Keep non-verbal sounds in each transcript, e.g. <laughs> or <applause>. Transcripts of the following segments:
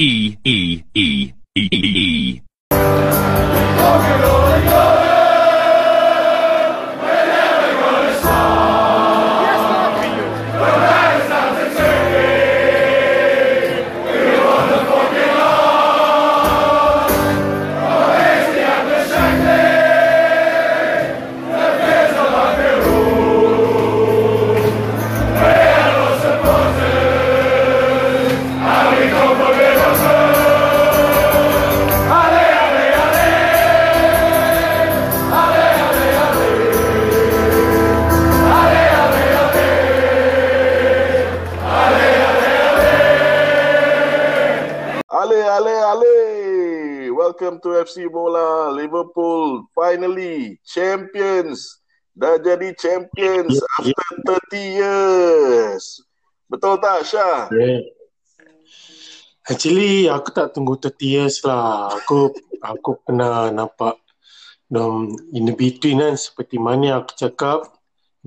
E E E E E E. Welcome to FC Bola. Liverpool finally champions. Dah jadi champions after 30 years. Betul tak Syah? Yeah. Actually, aku tak tunggu 30 years lah. Aku aku pernah nampak dalam in the between kan seperti mana aku cakap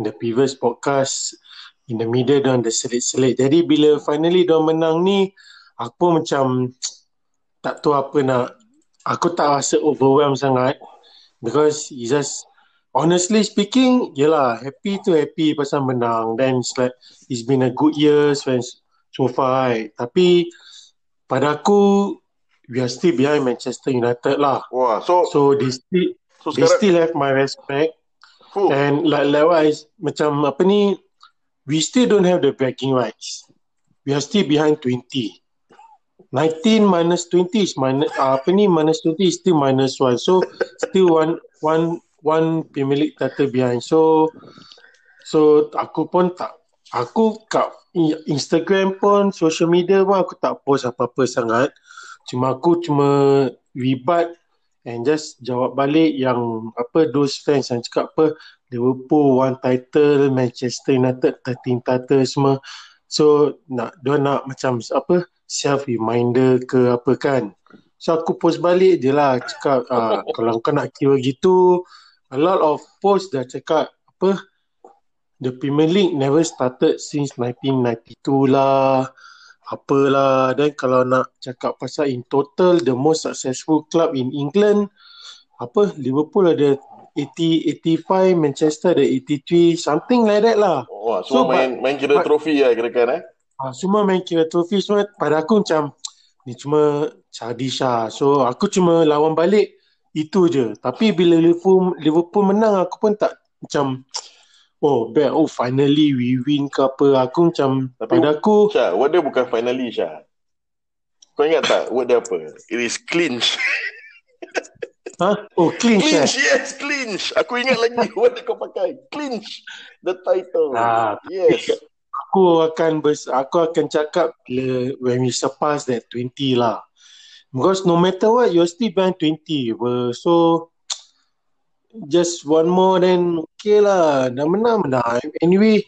in the previous podcast in the middle dan the selit-selit. Jadi bila finally dia menang ni aku pun macam tak tahu apa nak aku tak rasa overwhelmed sangat. Because it's just honestly speaking yelah happy to happy pasal menang. Then it's like it's been a good year so, so far right? tapi pada aku we are still behind Manchester United lah. Wah, so so they still so they sekarang still have my respect. Fuh, and like likewise macam apa ni we still don't have the bragging rights. We are still behind 20 19 minus 20 is minus uh, apa ni minus 20 is still minus 1 so still one one one Premier League title behind. So so aku pun tak aku kat Instagram pun social media pun aku tak post apa-apa sangat. Cuma aku cuma ribat and just jawab balik yang apa those fans yang cakap apa Liverpool one title Manchester United 13 title semua. So nak dia nak macam apa self reminder ke apa kan. So aku post balik je lah cakap ah, <laughs> kalau kau nak kira gitu a lot of post dah cakap apa the Premier League never started since 1992 lah apalah dan kalau nak cakap pasal in total the most successful club in England apa Liverpool ada 80 85 Manchester ada 83 something like that lah. Wah, semua so, main main kira but- trofi lah kira-kira eh. Ah, semua main kira trofi semua pada aku macam ni cuma childish lah. So aku cuma lawan balik itu je. Tapi bila Liverpool Liverpool menang aku pun tak macam oh bad oh finally we win ke apa. Aku macam Tapi- pada aku Syah, word dia bukan finally Syah. Kau ingat tak word dia apa? It is clinch. ha oh clinch eh. Clinch, yes, clinch. Aku ingat lagi <laughs> word yang kau pakai. Clinch the title. Ah, Yes. Aku akan bers, aku akan cakap bila when we surpass that 20 lah. Because no matter what you're still behind 20. Ber. So just one more then okay lah. Dah menang menang. Anyway,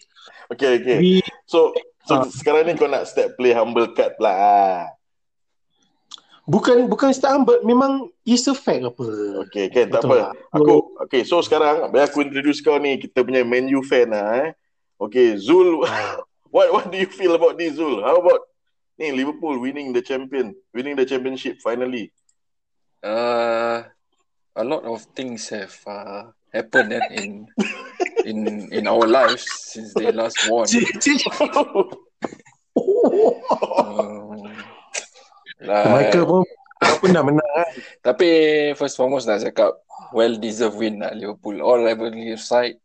Okay, okay. we So, so Ah. sekarang ni kau nak step play humble cut lah. Bukan bukan start but memang is a fact apa. Okay, kan, tak Betul apa. lah. Aku, okay, so sekarang, biar aku introduce kau ni, kita punya Man U fan lah eh. Okay, Zul, what what do you feel about this, Zul? How about ni Liverpool winning the champion, winning the championship finally? Uh, a lot of things have uh, happened in <laughs> in in our lives since they last won. Cik, cik. Um, like, Michael pun pun dah menang kan. <laughs> tapi first foremost nak cakap well deserved win lah Liverpool. All rivalry aside,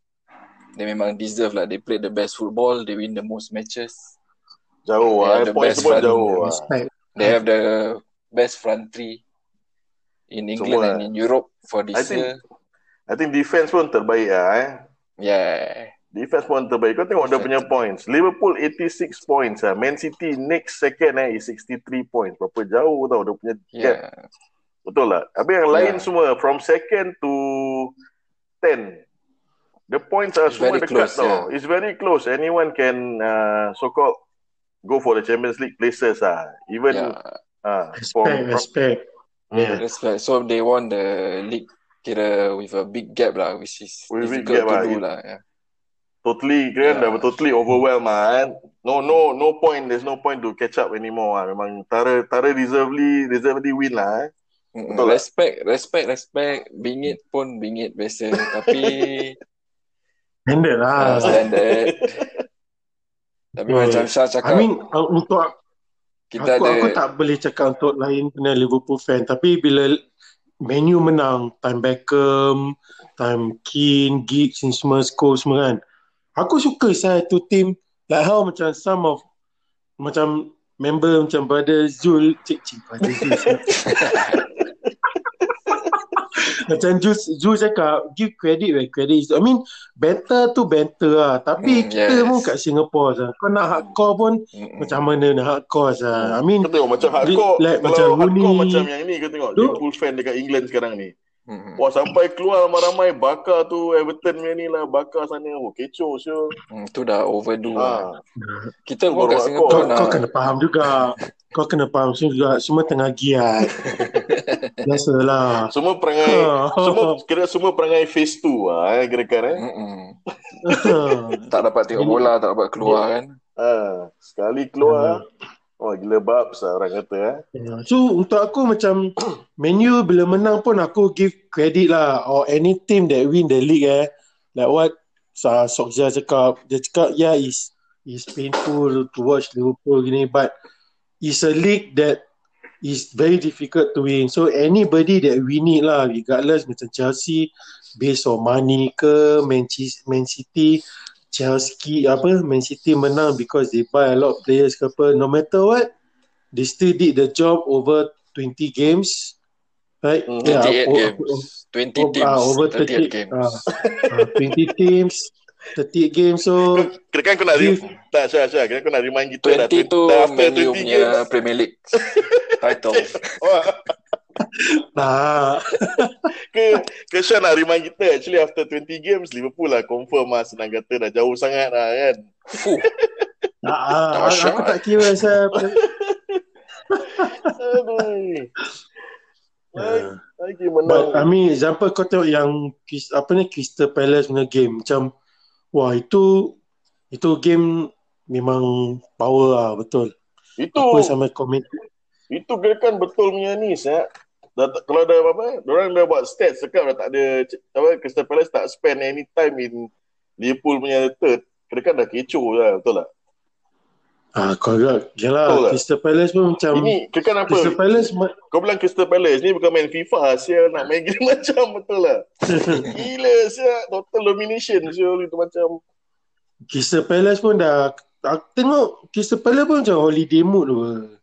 they memang deserve lah. They played the best football. They win the most matches. Jauh lah, the eh. best run. jauh lah. They have the best front three in England Semua. and in Europe for I this think- year. I think defense pun terbaik lah eh. Yeah. Defense pun terbaik. Kau tengok dia punya points. Liverpool 86 points lah. Man City next second eh is 63 points. Berapa jauh tau dia punya gap. Yeah. Betul lah. Habis yang lain Yeah. semua from second to 10. The points are so dekat close, tau. yeah. It's very close. Anyone can uh, so called go for the Champions League places ah. Even Yeah. uh, Respect, from, respect. Hmm. That's right. So they won the league kira with a big gap lah, which is With difficult gap to lah. do lah. Yeah. totally kan Yeah. dah totally overwhelmed ah. Kan? No, no, no point. There's no point to catch up anymore. Ah. Memang Tara, Tara deservedly, deservedly win lah. Eh. Betul tak? Respect, respect, respect. Bingit pun bingit biasa. Tapi <laughs> Standard lah. uh, standard. Tapi Oh, macam Syah cakap, I mean, uh, untuk kita aku, ada... aku tak boleh cakap untuk lain kena Liverpool fan. Tapi bila Man U menang, time Beckham, time Keane, Giggs ni semua, Scholes semua kan. Aku suka saya tu team like how macam some of macam member macam brother Zul, cik cik brother Zul. <laughs> macam Zul, Zul cakap give credit where credit is. I mean banter tu banter lah. Tapi Hmm, kita yes. pun kat Singapore sah. Kau nak hardcore pun Mm-mm. macam mana nak hardcore sah. I mean Kau tengok macam hardcore. Like kalau macam hardcore Rooney. macam yang ni kau tengok. Liverpool fan dekat England sekarang ni. Mm-mm. Wah sampai keluar ramai-ramai bakar tu Everton punya ni lah bakar sana. Oh kecoh sure. Hmm, tu dah overdo lah. Ha. Kita pun Baru kat Singapore kau, kau kena faham juga. kau kena faham juga. Semua tengah giat. <laughs> Biasalah. Semua perangai semua kira semua perangai phase 2 lah eh kira-kira eh. Mm-mm. <laughs> Tak dapat tengok bola, tak dapat keluar kan. Ha. Sekali keluar. Oh gila lah orang kata eh. Ya, So untuk aku macam <clears throat> menu bila menang pun aku give credit lah. Or any team that win the league eh. Like what Sa Sokja cakap. Dia cakap yeah is is painful to watch Liverpool gini but it's a league that is very difficult to win. So anybody that win it lah regardless macam Chelsea based on money ke Man, Ch- Man City Chelsea apa Man City menang because they buy a lot of players ke apa no matter what they still did the job over 20 games right Hmm, 28 o- games. o- 20 o- teams, ah, over 38 30 games. ah, ah, 20 teams 38 games so Kira kan kau nak If- rem- tak Syah Syah kira kau nak remind kita dah 20 tu dah after Man U 20 punya games. Premier League <laughs> title. Nah ke ke Syah nak remind kita actually after 20 games Liverpool lah confirm lah senang kata dah jauh sangat lah kan. Fuh, ah, ah, Dahsyat. aku tak kira saya <laughs> Aduh. Lagi, lagi But menang. I mean example kau tengok yang apa ni Crystal Palace punya game macam wah itu itu game memang power lah betul. Itu Apa sama komen itu kira kan betul punya ni Syah. Dah, tak- kalau dah apa, orang dah buat stats cakap dah tak ada apa Crystal Palace tak spend any time in Liverpool punya third. Kira kan dah kecoh lah, betul tak? ah kau agak Betul yalah tak? Crystal Palace pun macam Ini kira kan apa? Crystal Palace ma- Kau bilang Crystal Palace ni bukan main FIFA Sia nak main game <laughs> macam betul lah <laughs> Gila Sia Total domination Sia itu macam Crystal Palace pun dah aku tengok Crystal Palace pun macam holiday mood tu.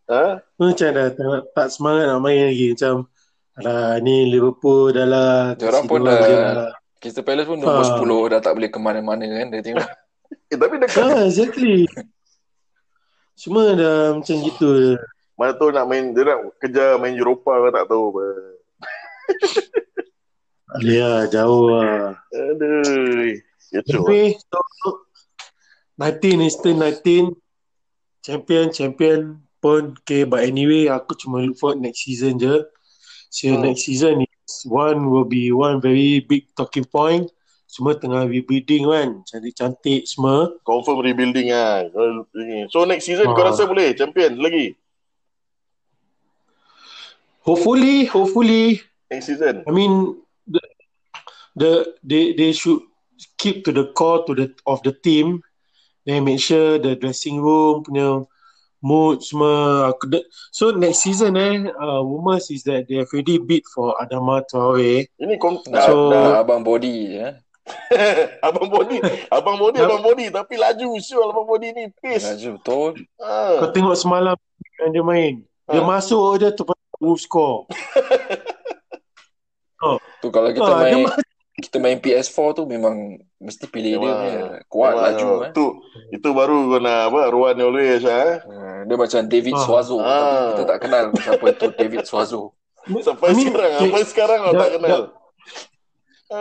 ha? Macam dah tak, tak semangat nak main lagi macam Alah ni Liverpool dah lah Diorang pun dah- game lah. Crystal Palace pun nombor Ah. 10 dah tak boleh ke mana-mana kan dia tengok. <laughs> Eh tapi dekat Ah, exactly. Semua dah macam gitu. Mana tu nak main Dia nak kejar main Europa Kau tak tahu apa <laughs> Ya, jauh lah. Aduh Kecoh Tapi, so, 19 is still 19. Champion, champion pun. Okay, but anyway, aku cuma look for next season je. So, Hmm. next season is one will be one very big talking point. Semua tengah rebuilding kan. Cantik-cantik semua. Confirm rebuilding lah So next season kau Ah. rasa boleh Champion lagi Hopefully, hopefully, Next season I mean, the, the they they should keep to the core to the of the team. Then make sure the dressing room punya mood semua. Aku de- So next season eh, uh, rumors is that they have already bid for Adama Traore. Ini kom- Dah, So- dah abang body je. eh. <laughs> Abang body Abang body Abang body Tapi laju Sure abang body ni Pace Laju betul. Kau ha. tengok semalam yang dia main. Dia Ah. masuk je tu move score. <laughs> Tu kalau kita Ah, dia main ma- kita main PS4 tu memang mesti pilih dia punya kuat Memang, laju oh. eh. Tu Itu baru kau nak apa Ruan always eh Ah, Dia macam David Ah. Suazo Ah. tapi kita tak kenal siapa itu David Suazo. <laughs> Sampai I mean, sekarang okay, Sampai sekarang kau dah- tak kenal Aduh.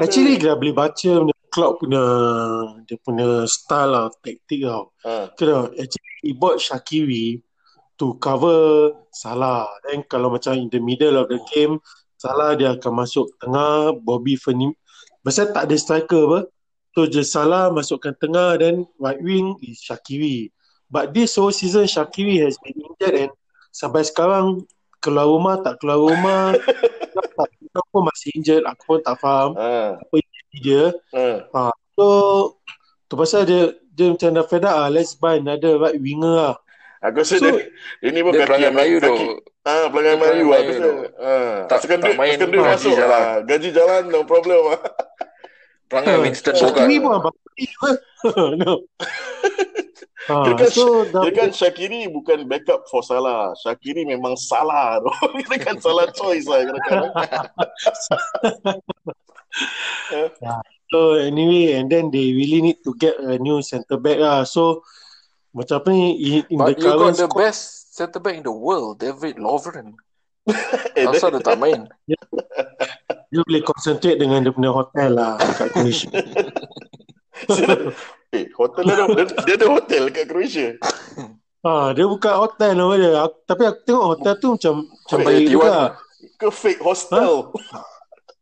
Actually dah boleh baca punya club punya dia punya style lah, taktik tau. ha. Kira actually he bought Shakiri to cover Salah. Then kalau macam in the middle of the game, Salah dia akan masuk tengah, Bobby Firmino. Pasal tak ada striker apa. So je Salah masukkan tengah then right wing is Shakiri. but this whole season Shakiri has been injured and sampai sekarang keluar rumah tak keluar rumah <laughs> tak keluar pun masih injured aku pun tak faham Ha. apa injury dia Ha. so tu pasal dia dia macam dah fed up lah let's buy another right winger lah Aku rasa So- dia, dia ni Dia bukan perangai Melayu tu. Ah, pelanggan Dia Melayu perangai aku Melayu rasa. tu. Ah, Tak- tak duit, main gaji masuk jalan. lah. Gaji jalan no problem lah. Perangai Winston Bogarts. Shakiri pun abang juga <laughs> no. <laughs> ha, so kira kan Syakiri bukan backup for Salah. Syakiri memang salah tu. <laughs> Kira kan salah choice lah kira-kira. So anyway, and then they really need to get a new centre back lah. So macam apa ni in, in the But you got the squad, best centre back in the world, David Lovren. <laughs> Eh, Asal dia tak main? <laughs> dia boleh concentrate dengan dia punya hotel lah kat Croatia. <laughs> eh, hotel dia, dia, dia ada hotel kat Croatia. ha, dia bukan hotel nama dia. Aku, tapi aku tengok hotel tu macam macam baik T1. juga. Ke fake hostel.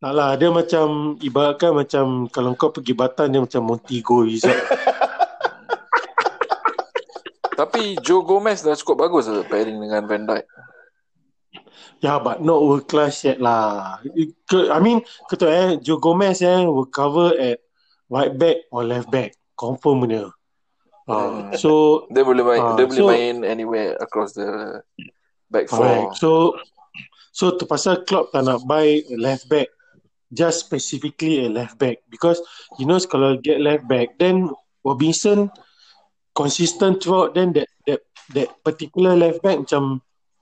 Tak lah, dia macam ibaratkan macam kalau kau pergi Batam dia macam Montego Resort. Tapi Joe Gomez dah cukup bagus lah pairing dengan Van Dijk. Yeah, but not world class yet lah. I mean, kata eh, Joe Gomez eh, will cover at right back or left back. Confirm punya. Uh, Hmm. so, Dia boleh main, Ah, dia boleh so- main anywhere across the back four. So, so terpaksa Klopp tak nak buy left back. Just specifically a left back. Because, you know, kalau get left back, then Robinson consistent throughout, then that that that particular left back macam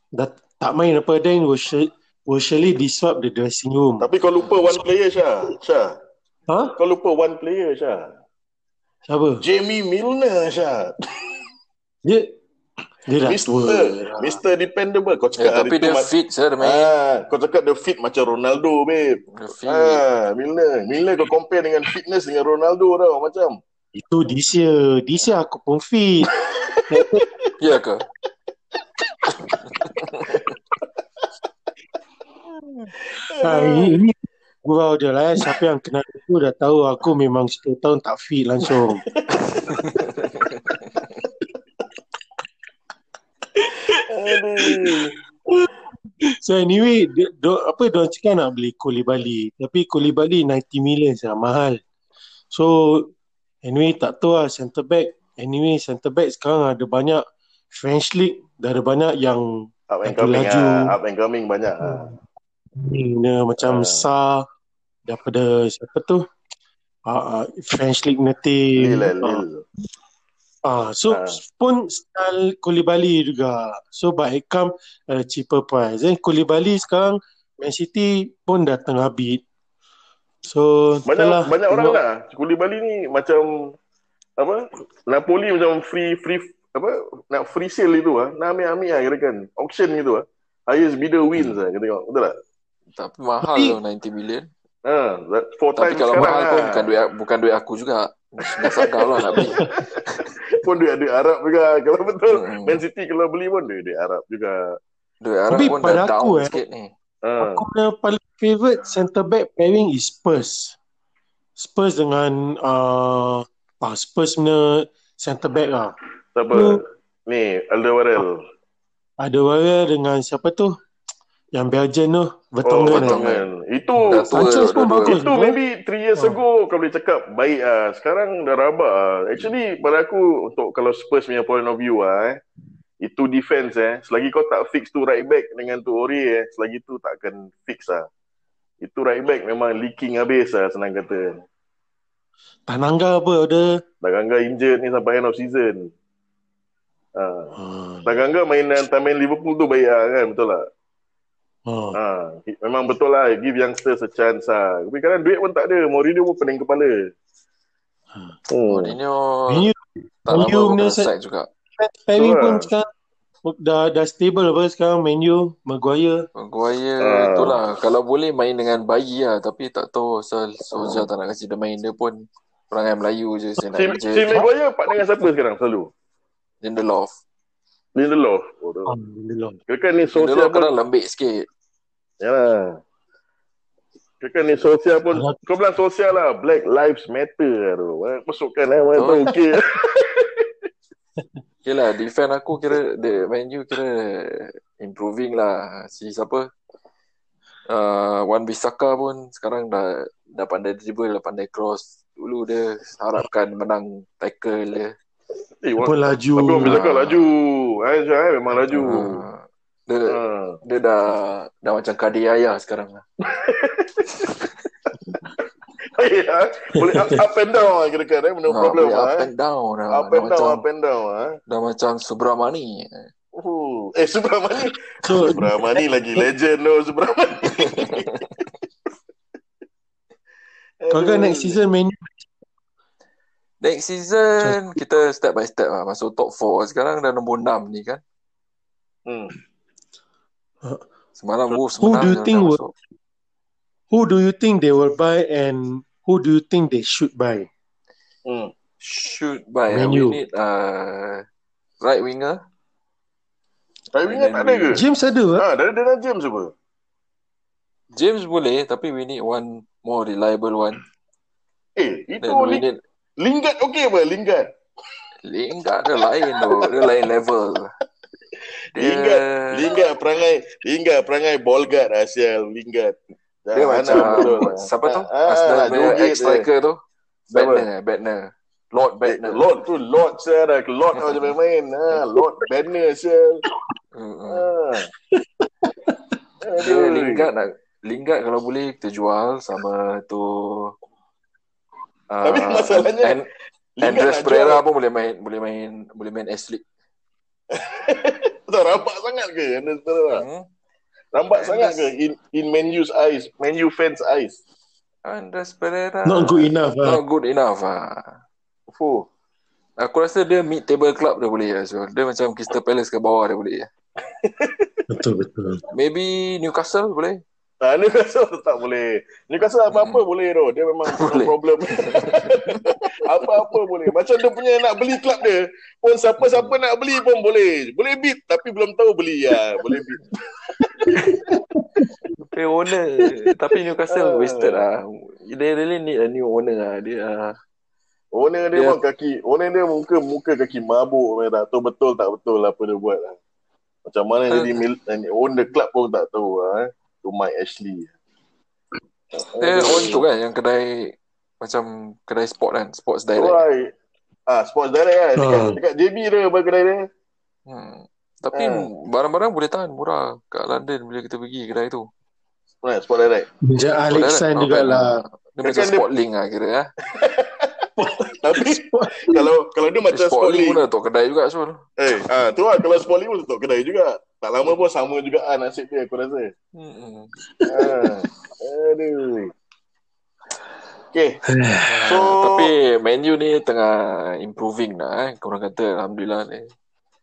dah tak main apa, then will, sur- will surely disrupt the dressing room. Tapi kau lupa one player Syah. Syah. Ha? Kau lupa one player Syah. Siapa? Jamie Milner Syah. <laughs> Dia dia dah tua. Mr. Mr. Dependable. Kau Eh, cakap tapi hari tu dia ma- fit main. Ah, kau cakap dia fit macam Ronaldo, babe. Dia fit. Ah, Milner. Milner kau compare dengan fitness dengan Ronaldo tau macam. Itu this year. This year aku pun fit. <laughs> Ya ke? Ha, ini, ini gurau je lah. eh. Siapa yang kenal aku dah tahu aku memang 10 tahun tak fit langsung. Aduh. So anyway, dia, do, apa dia orang cakap nak beli Koulibaly. Tapi Koulibaly 90 million sah mahal. So anyway tak tahu lah centre back. Anyway centre back sekarang ada banyak French League. Dah ada banyak yang Up and coming laju. ah. Up and coming banyak ah. Dia macam Ah. Sa daripada siapa tu? Uh, French League eh, Ah. Ah, so Ah. pun style Koulibaly juga. So it come a cheaper price. Then Koulibaly sekarang Man City pun dah tengah bid. So Banyak itulah, banyak orang tengok. lah. Koulibaly ni macam apa? Napoli macam free free apa? Nak free sale itu ah. Nak ambil-ambil lah kira-kan. Auction gitu ah. Highest bidder wins lah kita tengok. Betul tak? Tapi mahal Tapi- loh 90 million. Ha, that four Tapi times kalau sekarang mahal lah. pun bukan duit bukan duit aku juga. Nasab kau lah nak beli. <laughs> pun duit duit Arab juga. Kalau betul Hmm. Man City kalau beli pun duit duit Arab juga. Duit Arab Tapi pun pada dah aku, down eh, sikit ni. Ha. Aku punya paling favourite centre back pairing is Spurs. Spurs dengan uh, ah, Spurs punya centre back lah. Siapa? Ni Alderweireld. Warrior dengan siapa tu? Yang Belgian tu, Vertonghen. Oh. Vertonghen. Itu Sanchez pun bagus. Itu maybe 3 years Oh. ago kau boleh cakap baik ah. Sekarang dah rabak ah. Actually pada aku untuk kalau Spurs punya point of view ah eh, itu defense eh. Selagi kau tak fix tu right back dengan tu Ori eh, selagi tu tak akan fix ah. Itu right back memang leaking habis ah senang kata. Tanangga apa ada? Tanganga injured ni sampai end of season. Ah. Hmm. Tanganga main dengan main Liverpool tu baik ah kan betul tak? Hmm. Ha, memang betul lah give youngsters a chance lah. Tapi kadang duit pun tak ada. Mourinho pun pening kepala. Hmm. Mourinho Menu tak lama Mourinho pun punya kena set- sack juga. Betul pun lah. sekarang dah dah stable apa sekarang menu Maguire. Maguire Ah. itulah kalau boleh main dengan bayi lah tapi tak tahu asal Solskjaer tak nak kasi dia main dia pun perangai Melayu je saya nak Si, si Maguire part dengan siapa sekarang selalu? Lindelof Lindelof. Oh. Alhamdulillah. Kira ni Solskjaer Lindelof pun. lembik sikit Yalah. Kira ni Solskjaer pun. Kau bilang Solskjaer lah. Black Lives Matter lah tu. Eh, Masukkan eh. Mana tahu okey. <laughs> Okay lah, defend aku kira the Man U kira improving lah. Si siapa? Uh, Wan Bissaka pun sekarang dah dah pandai dribble, dah pandai cross. Dulu dia harapkan menang tackle dia. Eh, Pun Wan- laju. Tapi orang cakap Ah. laju. Eh, Syah, eh, memang laju. Uh, dia, Ah. dia dah dah macam Kadir Yaya sekarang lah. <laughs> Eh, ah, boleh up, up and down lah kira-kira. Eh. No Ah, problem lah. up Eh. and down dah. Up dah and down, macam, up and down. Eh. dah macam Subramani. Uh. Eh, Subramani. <laughs> So, Subramani lagi legend tu, Subramani. <laughs> kau kan next season Man U Next season kita step by step lah masuk top 4. Sekarang dah nombor 6 ni kan. Hmm. Semalam Wolves Who do you dah think will- who do you think they will buy and who do you think they should buy? Hmm. Should buy. Man We need uh, right winger. Right winger tak ada ke? James ada ah? Ha, dari Dana James apa? James boleh tapi we need one more reliable one. Eh, itu Then we need Lingard okey apa? Lingard. Lingard dia lain tu. Dia lain level. Dia, Lingard, Lingard perangai Lingard perangai ball guard Asial Lingard. dia Jangan macam nak betul. siapa tu? Ah, Arsenal punya ex-striker tu. Badner, Badner. Lord Eh, Badner. Lord tu Lord saya dah Lord kau je main. Ha, Lord Banner hmm. Ha. Dia. Lingard nak Lingard kalau boleh kita jual sama tu uh, Tapi masalahnya, and, Andres Pereira jual. pun boleh main boleh main boleh main League. <laughs> Tak rampak sangat ke? Tahu tak? Hmm? Rampak Andres- sangat ke in in Man U's eyes, Man U fans eyes. Andres Pereira Not good enough ah. Not good enough ah. Fuh. Aku rasa dia mid table club dia boleh lah. So, dia macam Crystal Palace ke bawah dia boleh. <laughs> Betul betul. Maybe Newcastle boleh. <laughs> Ah, Newcastle <laughs> tak boleh. Newcastle apa-apa boleh tu. Dia memang <laughs> no Boleh. problem. apa-apa boleh. Macam dia punya nak beli klub dia. Pun siapa-siapa nak beli pun boleh. Boleh bid tapi belum tahu beli ya. Boleh bid. Tapi owner Tapi Newcastle Ah. wasted lah They really need a new owner lah Dia uh, Owner dia Dia- memang kaki. Owner dia muka muka kaki mabuk. Memang tak tahu betul tak betul apa dia buat lah. Macam mana Ah. jadi mil, own the club pun tak tahu lah. Eh. Tu Mike Ashley. Dia own tu kan Yang kedai Macam Kedai sport kan Sports direct Right. Ah, Sports Direct kan. Dekat, Ah. dekat JB dia apa kedai dia. hmm. Tapi Ah. Barang-barang boleh tahan Murah Kat London Bila kita pergi kedai tu Right, Sports Direct. Sport Alexan direct, not bad jugalah. Dia macam Kan sport link lah kira ya. <laughs> <laughs> Tapi kalau kalau dia macam Sportling, pun tok kedai juga Sul eh, ah tu lah kalau Sportling pun tutup kedai juga. Tak lama pun sama juga ah nasib dia aku rasa. hmm. Ah. Aduh. Okay. So, Tapi Man U ni tengah improving lah eh. Korang kata Alhamdulillah ni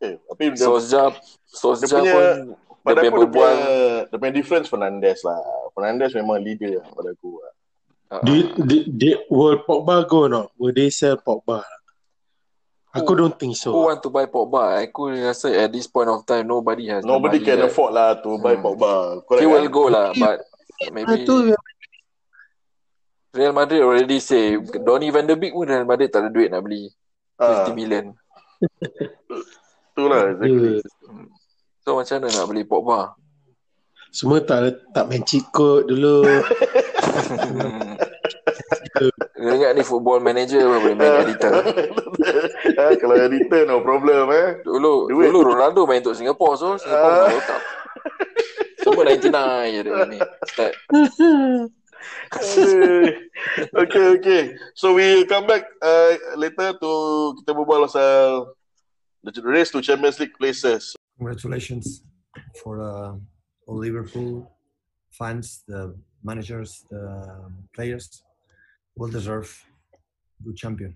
eh, tapi dia, Solskjaer Solskjaer punya- pun pada dia aku dia punya, dia punya difference Fernandes lah. Fernandes memang leader lah pada aku. lah. Uh, Did, did, did, will Pogba go or not? Will they sell Pogba? Aku don't think Who so. want to buy Pogba? Aku rasa at this point of time nobody has Nobody can that- afford lah to buy Hmm. Pogba. Correct, He will go lah, but Ah, maybe Real Madrid already say Donny van der Beek pun Real Madrid tak ada duit nak beli Ah, 50 million. <laughs> itulah exactly. So macam mana nak beli Pogba? semua tak tak main cheat code dulu. <laughs> Kau ingat ni football manager pun boleh main editor. <laughs> ah, kalau editor no problem eh. Dulu Duit. dulu Ronaldo main untuk Singapore so Singapore Ah. uh. World Cup. Semua 99 je dia ni. Start. Okay, okay. So we come back uh, later to kita berbual pasal the race to Champions League places. congratulations for uh, all Liverpool fans, the managers, the players. will deserve good champion.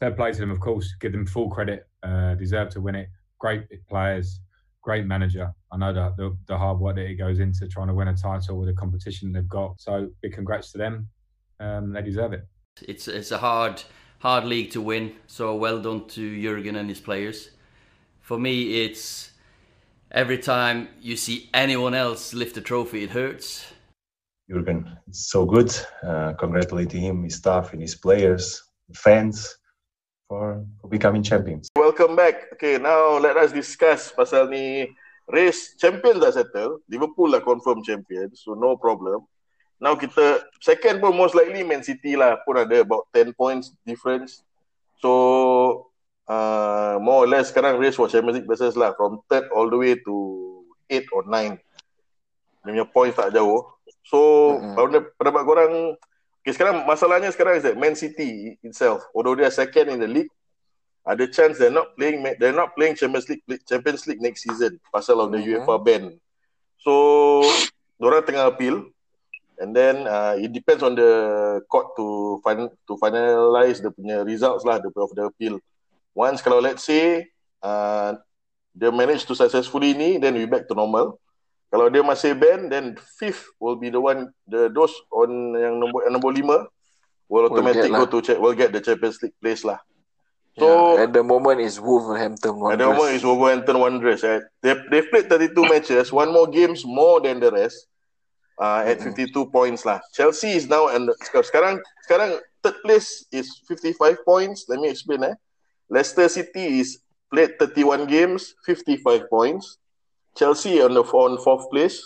fair play to them, of course. Give them full credit. Uh, deserve to win it. Great players, great manager. I know that the, the hard work that it goes into trying to win a title with the competition they've got. So big congrats to them. Um, they deserve it. It's it's a hard hard league to win. So well done to Jurgen and his players. For me, it's every time you see anyone else lift a trophy, it hurts. Jurgen is so good. Uh, congratulating him, his staff, and his players, fans for, for becoming champions. Welcome back. Okay, now let us discuss pasal ni race champion dah settle. Liverpool lah confirm champion, so no problem. Now kita second pun most likely Man City lah pun ada about 10 points difference. So uh, more or less sekarang race for Champions League versus lah from third all the way to 8 or 9. Dia punya points tak jauh. So mm-hmm. pendapat korang okay, sekarang masalahnya sekarang is that Man City itself although they are second in the league ada chance they're not playing they're not playing Champions League Champions League next season pasal of the Mhm. UEFA ban. So orang tengah appeal and then uh, it depends on the court to fin- to finalize the punya results lah the of the appeal. Once kalau let's say uh, they manage to successfully ni then we back to normal. Kalau dia masih ban then fifth will be the one the those on yang nombor yang nombor lima will automatic get go lah. to check will get the Champions League place lah. So yeah, at the moment is Wolverhampton at the moment is Wanderers. Wolverhampton Wanderers. Eh. They they've played 32 <coughs> matches, one more games more than the rest. Uh, at Mm-mm. 52 points lah. Chelsea is now and sekarang sekarang third place is 55 points. Let me explain eh. Leicester City is played 31 games, 55 points. Chelsea on the on fourth place,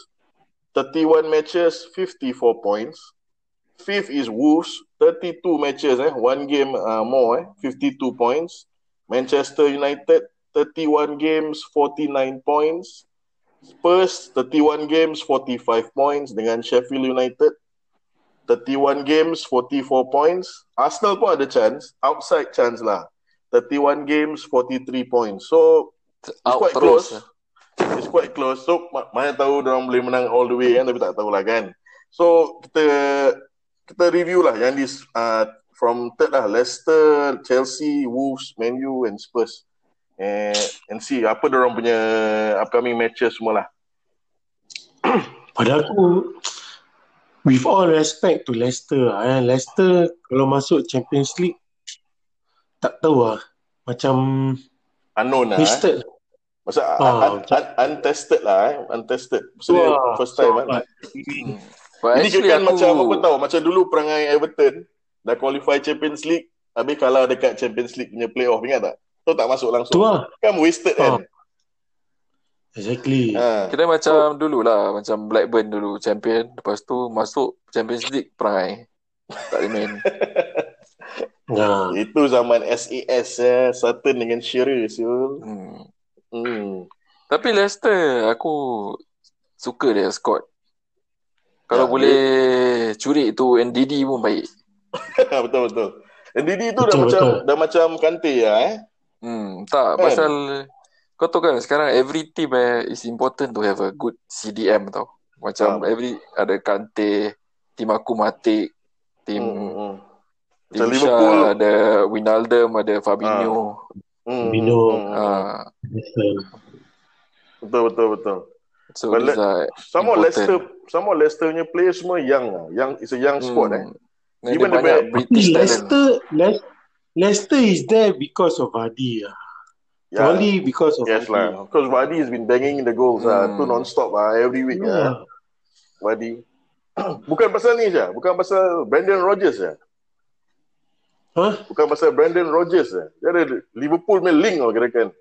31 matches, 54 points. Fifth is Wolves, 32 matches, eh, one game uh, more, eh, 52 points. Manchester United, 31 games, 49 points. Spurs, 31 games, 45 points dengan Sheffield United. 31 games, 44 points. Arsenal pun ada chance, outside chance lah. 31 games, 43 points. So, it's Out quite terus. close. It's quite close. So, ma- mana tahu orang boleh menang all the way kan, tapi tak tahulah kan. So, kita kita review lah yang this uh, from third lah Leicester, Chelsea, Wolves, Man U and Spurs. And, and see apa orang punya upcoming matches semua lah. <clears throat> Pada aku with all respect to Leicester lah, eh. Leicester kalau masuk Champions League tak tahu lah macam Unknown lah. Eh. Masa Ah, un, un, untested lah eh. Untested. So, Wah, first time so, kan. but- Hmm. But Ini kan aku macam apa tahu Macam dulu perangai Everton Dah qualify Champions League Habis kalah dekat Champions League punya playoff Ingat tak? Tu tak masuk Tu langsung lah. Kan wasted kan Exactly. ha. Kira macam dulu lah Macam Blackburn dulu champion Lepas tu masuk Champions League perangai Tak boleh main Nah. Itu zaman SAS eh. Sutton dengan Shearer Syul. hmm. Hmm. Tapi Leicester Aku Suka dia squad Kalau Ya, boleh Curi tu NDD pun baik <laughs> betul betul. Didi tu dah Betul, macam betul. dah macam Kante lah eh. Hmm, tak Kan? pasal kau tahu kan sekarang every team eh, is important to have a good CDM tau. Macam Faham. every ada Kante, tim aku Matic, tim Hmm, hmm, hmm. tim Shah, Liverpool. ada Wijnaldum, ada Fabinho. Hmm, Bino. hmm, hmm. Ah, Betul betul betul. so But let- are Sama important. Leicester sama Leicester punya players semua young lah. Young it's a young squad eh. Hmm. Dan Even dia the bad- British. Leicester, Le- Leicester is there because of Vardy lah. Yeah. Only because of Yes Vardy. lah. Because Vardy has been banging the goals lah. Hmm. Tu non-stop lah. Every week Yeah. lah. Vardy. <coughs> Bukan pasal ni je. Bukan pasal Brandon Rodgers je. Huh? Bukan pasal Brandon Rodgers je. Dia ada Liverpool punya link lah kira-kira.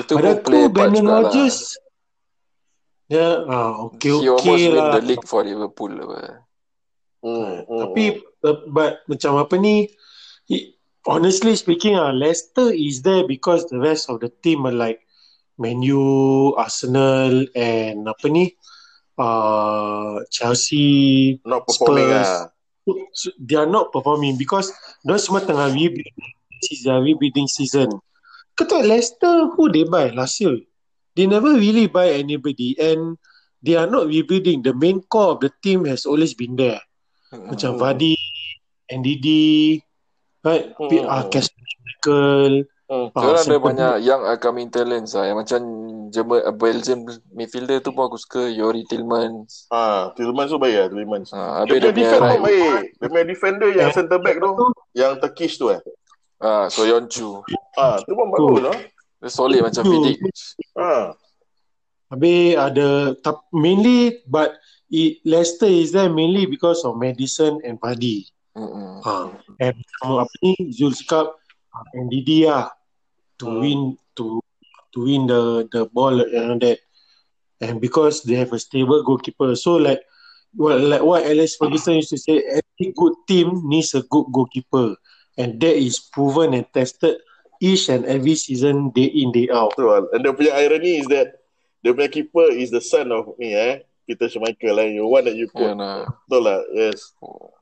Itu Pada pun play tu part Brandon juga lah. Ya, ah, okey He almost okey win lah. the league for Liverpool apa. Hmm. hmm, Tapi uh, but macam apa ni he, honestly speaking ah Leicester is there because the rest of the team are like Man U, Arsenal and apa ni uh, Chelsea hmm. Not performing Spurs. lah. So they are not performing because they semua tengah rebuilding season, rebuilding season. Kau tahu Leicester who they buy last year? They never really buy anybody and they are not rebuilding. The main core of the team has always been there. Macam Hmm. Vardy, NDD, right? Hmm. Hmm. Uh, Casper Michael, Hmm. Sekarang ada banyak back. young upcoming talents lah. Yang macam German, uh, Belgian midfielder tu pun aku suka. Yori Tillmans. Ah, Tillmans tu baik lah, Tillmans. Ha, Dia habis punya dia punya defend pun right. baik. Dia punya defender yang centre back tu, yang Turkish tu eh. Ah, Soyonchu. Ah, tu pun bagus lah. Dia solid macam. Vidic. Ah. Habis ada tap- mainly but it, Leicester is there mainly because of Madison and Vardy. Mm-mm. Ha. And apa ni Zul cakap NDD lah to Hmm. win to to win the the ball and that. And because they have a stable goalkeeper, so like well, like what Alex Ferguson used to say, every good team needs a good goalkeeper, and that is proven and tested each and every season, day in day out. Betul. And the punya irony is that the punya keeper is the son of ni eh. Peter Schmeichel eh. You one that you Yeah, put. nah. Betul lah. Yes.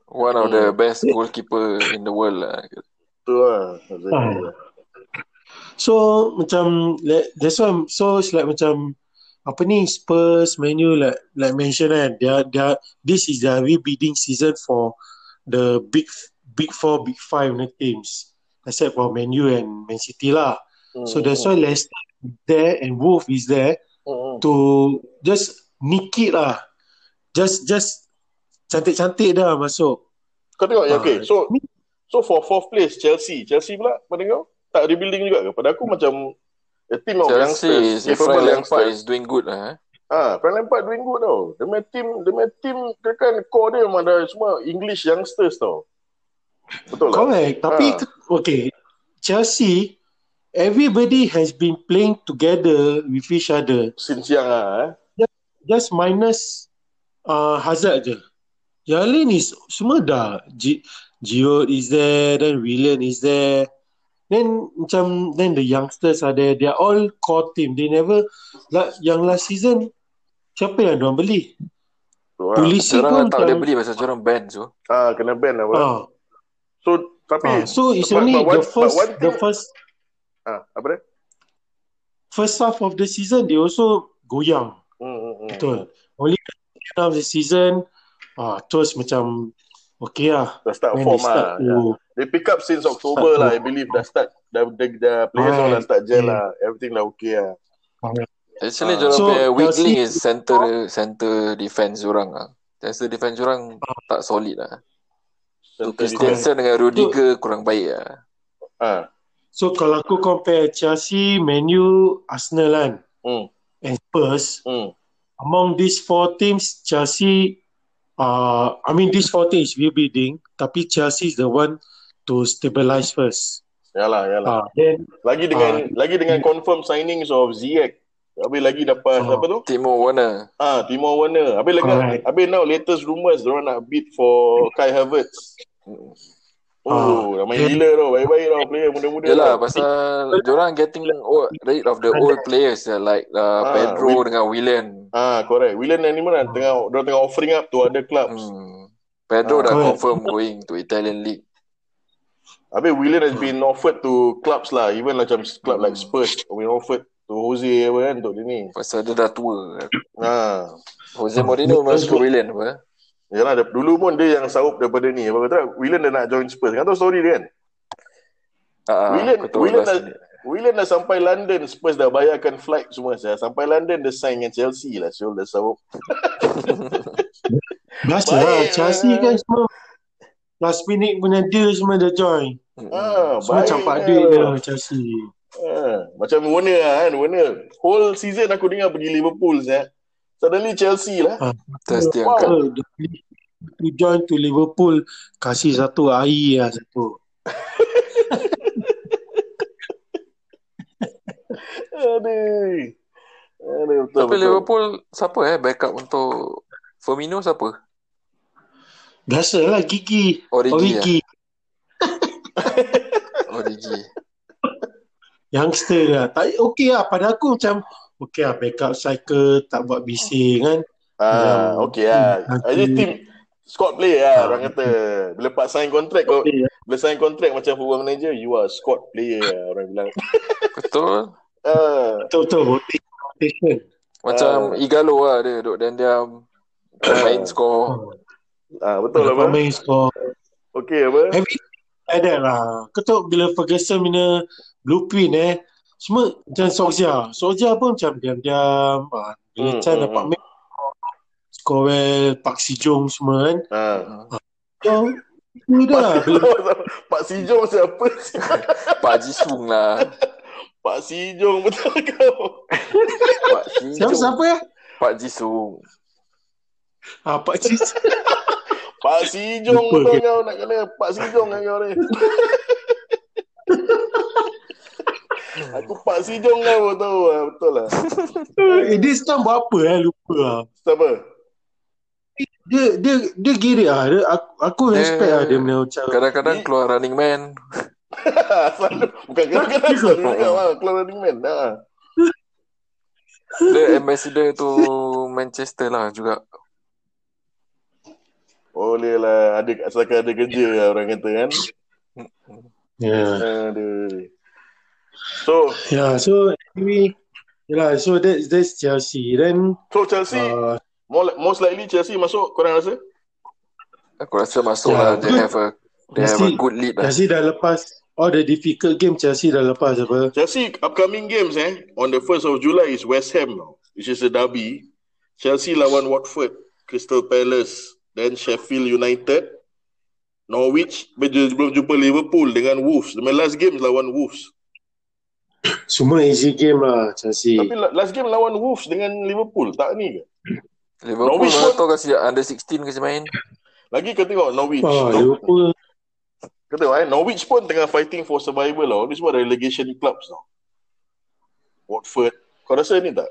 One of the best goalkeeper in the world lah. Betul lah. Exactly. So macam like, that's why so it's like macam apa ni Spurs, Man U like like mention kan dia dia this is their rebuilding season for the big big four, big five ni teams except for Man U and Man City lah. So that's why Leicester there and Wolf is there Hmm. to just nick it lah. Just just cantik-cantik dah masuk. Kau tengok ya, Ah. okay. So so for fourth place Chelsea. Chelsea pula pada kau tak rebuilding juga ke? Pada aku macam a team of Chelsea youngsters, is capable Frank Lampard youngsters. is doing good lah. Eh? Ah, Frank Lampard doing good tau. Dia punya team, dia punya team dia kan core dia memang dah semua English youngsters tau. Betul lah. Correct. Tapi Ah. okay, Chelsea everybody has been playing together with each other. Since young ah eh. Just minus uh, Hazard je. Yang lain is semua dah. G- Giroud is there, then Willian is there. Then macam then the youngsters are there. They are all core team. They never like yang last season siapa yang diorang beli? Diorang pun tak boleh beli pasal diorang ban so. Ah, kena ban lah. ah, So tapi ah, so it's but- only but one- the first but one the thing- first ah, apa dia? first half of the season they also goyang. Hmm, hmm, hmm. Betul. Only half of the season ah terus macam okay lah. Dah start When form they start ah. to Yeah. They pick up since October Start lah. to- I believe dah start dah dah, dah players all dah start gel Yeah. lah. Everything dah okay lah. Actually diorang So, punya weak Chelsea- link is center center defense diorang lah. Center defense diorang tak solid lah. Center Christensen dengan Rudiger kurang baik lah. Ah. So kalau aku compare Chelsea, Man U, Arsenal kan Hmm. and Spurs, Hmm. among these four teams, Chelsea, uh, I mean these four teams rebuilding, tapi Chelsea is the one to stabilize first. Yalah, yalah. Ah, then Lagi dengan Ah. lagi dengan confirm signings of Ziyech. Habis lagi dapat Ah. apa tu? Timo Werner. Ah, Timo Werner. Habis lagi Correct. habis now latest rumours diorang nak bid for Kai Havertz. Oh, dah main Then- gila tau. Baik-baik tau player muda-muda. Yelah tau. pasal diorang getting old, rid of the old players uh, like uh, Ah, Pedro Will- dengan Willian. Ah, correct. Willian ni mana tengah diorang tengah offering up to other clubs. Hmm. Pedro Ah. dah Correct. confirm going to Italian league. Habis Willian has been offered to clubs lah. Even macam club like Hmm. Spurs. Been offered to Jose apa kan untuk dia ni. Pasal dia dah tua. Ha. Jose Mourinho memang suka Willian apa? Yalah, dia- dulu pun dia yang saup daripada ni. Apa kata, Willian dah nak join Spurs. Kan tahu story dia kan? Ah, Willian, Willian, dah, Willian dah sampai London. Spurs dah bayarkan flight semua. Saya. Sampai London dia sign dengan Chelsea lah. Syul dah saup. <laughs> biasa lah Chelsea ah. kan semua last minute punya deal semua dah join. Ah, Semua campak lah. duit dia Chelsea. Ha. Macam Werner lah kan. Werner. Whole season aku dengar pergi Liverpool. Saya. Suddenly Chelsea lah. Ah. Test dia Wow. angkat. Dia to join to Liverpool kasih satu air lah satu. <laughs> Aduh. Aduh, betul, Tapi betul. Liverpool siapa eh backup untuk Firmino siapa? Biasalah gigi. Origi, Origi. <laughs> Origi. Youngster lah. Tak, okay lah. Pada aku macam okay lah backup striker tak buat bising kan. Ah, Yang- okay lah. Hmm, Jadi team squad player lah Ah. orang kata. Bila pak sign kontrak kau Okay, bila sign kontrak macam football manager, you are squad player lah orang bilang. Betul. Ah, Betul-betul. Rotation. Macam Igalo lah dia duduk diam-diam. Main score. ah betul lah main score. Okay apa? Like that lah. Kau tahu bila Ferguson punya blueprint eh. Semua macam Solskjaer. Solskjaer pun macam diam-diam. Ah, Bila Hmm, Chan hmm, dapat hmm. main. Score well. Pak Si Jong semua kan. Ah. Dah lah. Bila Pak Sijong siapa? Pak Jisung lah. <laughs> Pak Sijong <laughs> betul kau. Pak siapa, Jisung. siapa ya? Pak Jisung. Ah, Pak <laughs> Si Pak Sijong Lupa betul ke? kau nak kena Pak Sijong kan kau ni. <laughs> Aku Pak Si Jong kau tahu lah. Betul lah. Eh, dia sekarang buat apa eh? Lupa lah. Siapa? Dia, dia, dia giri lah. Dia, aku, aku respect lah dia punya macam. Kadang-kadang keluar running man. Selalu. Bukan kadang-kadang selalu juga lah. Keluar running man. Ha. Dia ambassador tu Manchester lah juga. Boleh lah. Ada, asalkan ada kerja lah orang kata kan. Ya. Aduh. So, Yeah, so anyway, yeah, so that's that's Chelsea. Then so Chelsea, uh, more, most likely Chelsea masuk, korang rasa? Aku rasa masuk Ya, lah. They good. have a they have a good lead lah. Chelsea dah lepas all the difficult game Chelsea dah lepas apa. Chelsea upcoming games eh on the 1st of July is West Ham which is a derby. Chelsea lawan Watford, Crystal Palace, then Sheffield United, Norwich belum jumpa Liverpool dengan Wolves. The last game lawan Wolves. Semua easy game lah Chelsea. Tapi la- last game lawan Wolves dengan Liverpool tak ni ke? Liverpool Norwich pun- tahu kasi under 16 kasi main. Lagi kau tengok Norwich. Ah, Liverpool tengok eh Norwich pun tengah fighting for survival lah. Ini semua relegation clubs tau. Watford. Kau rasa ni tak?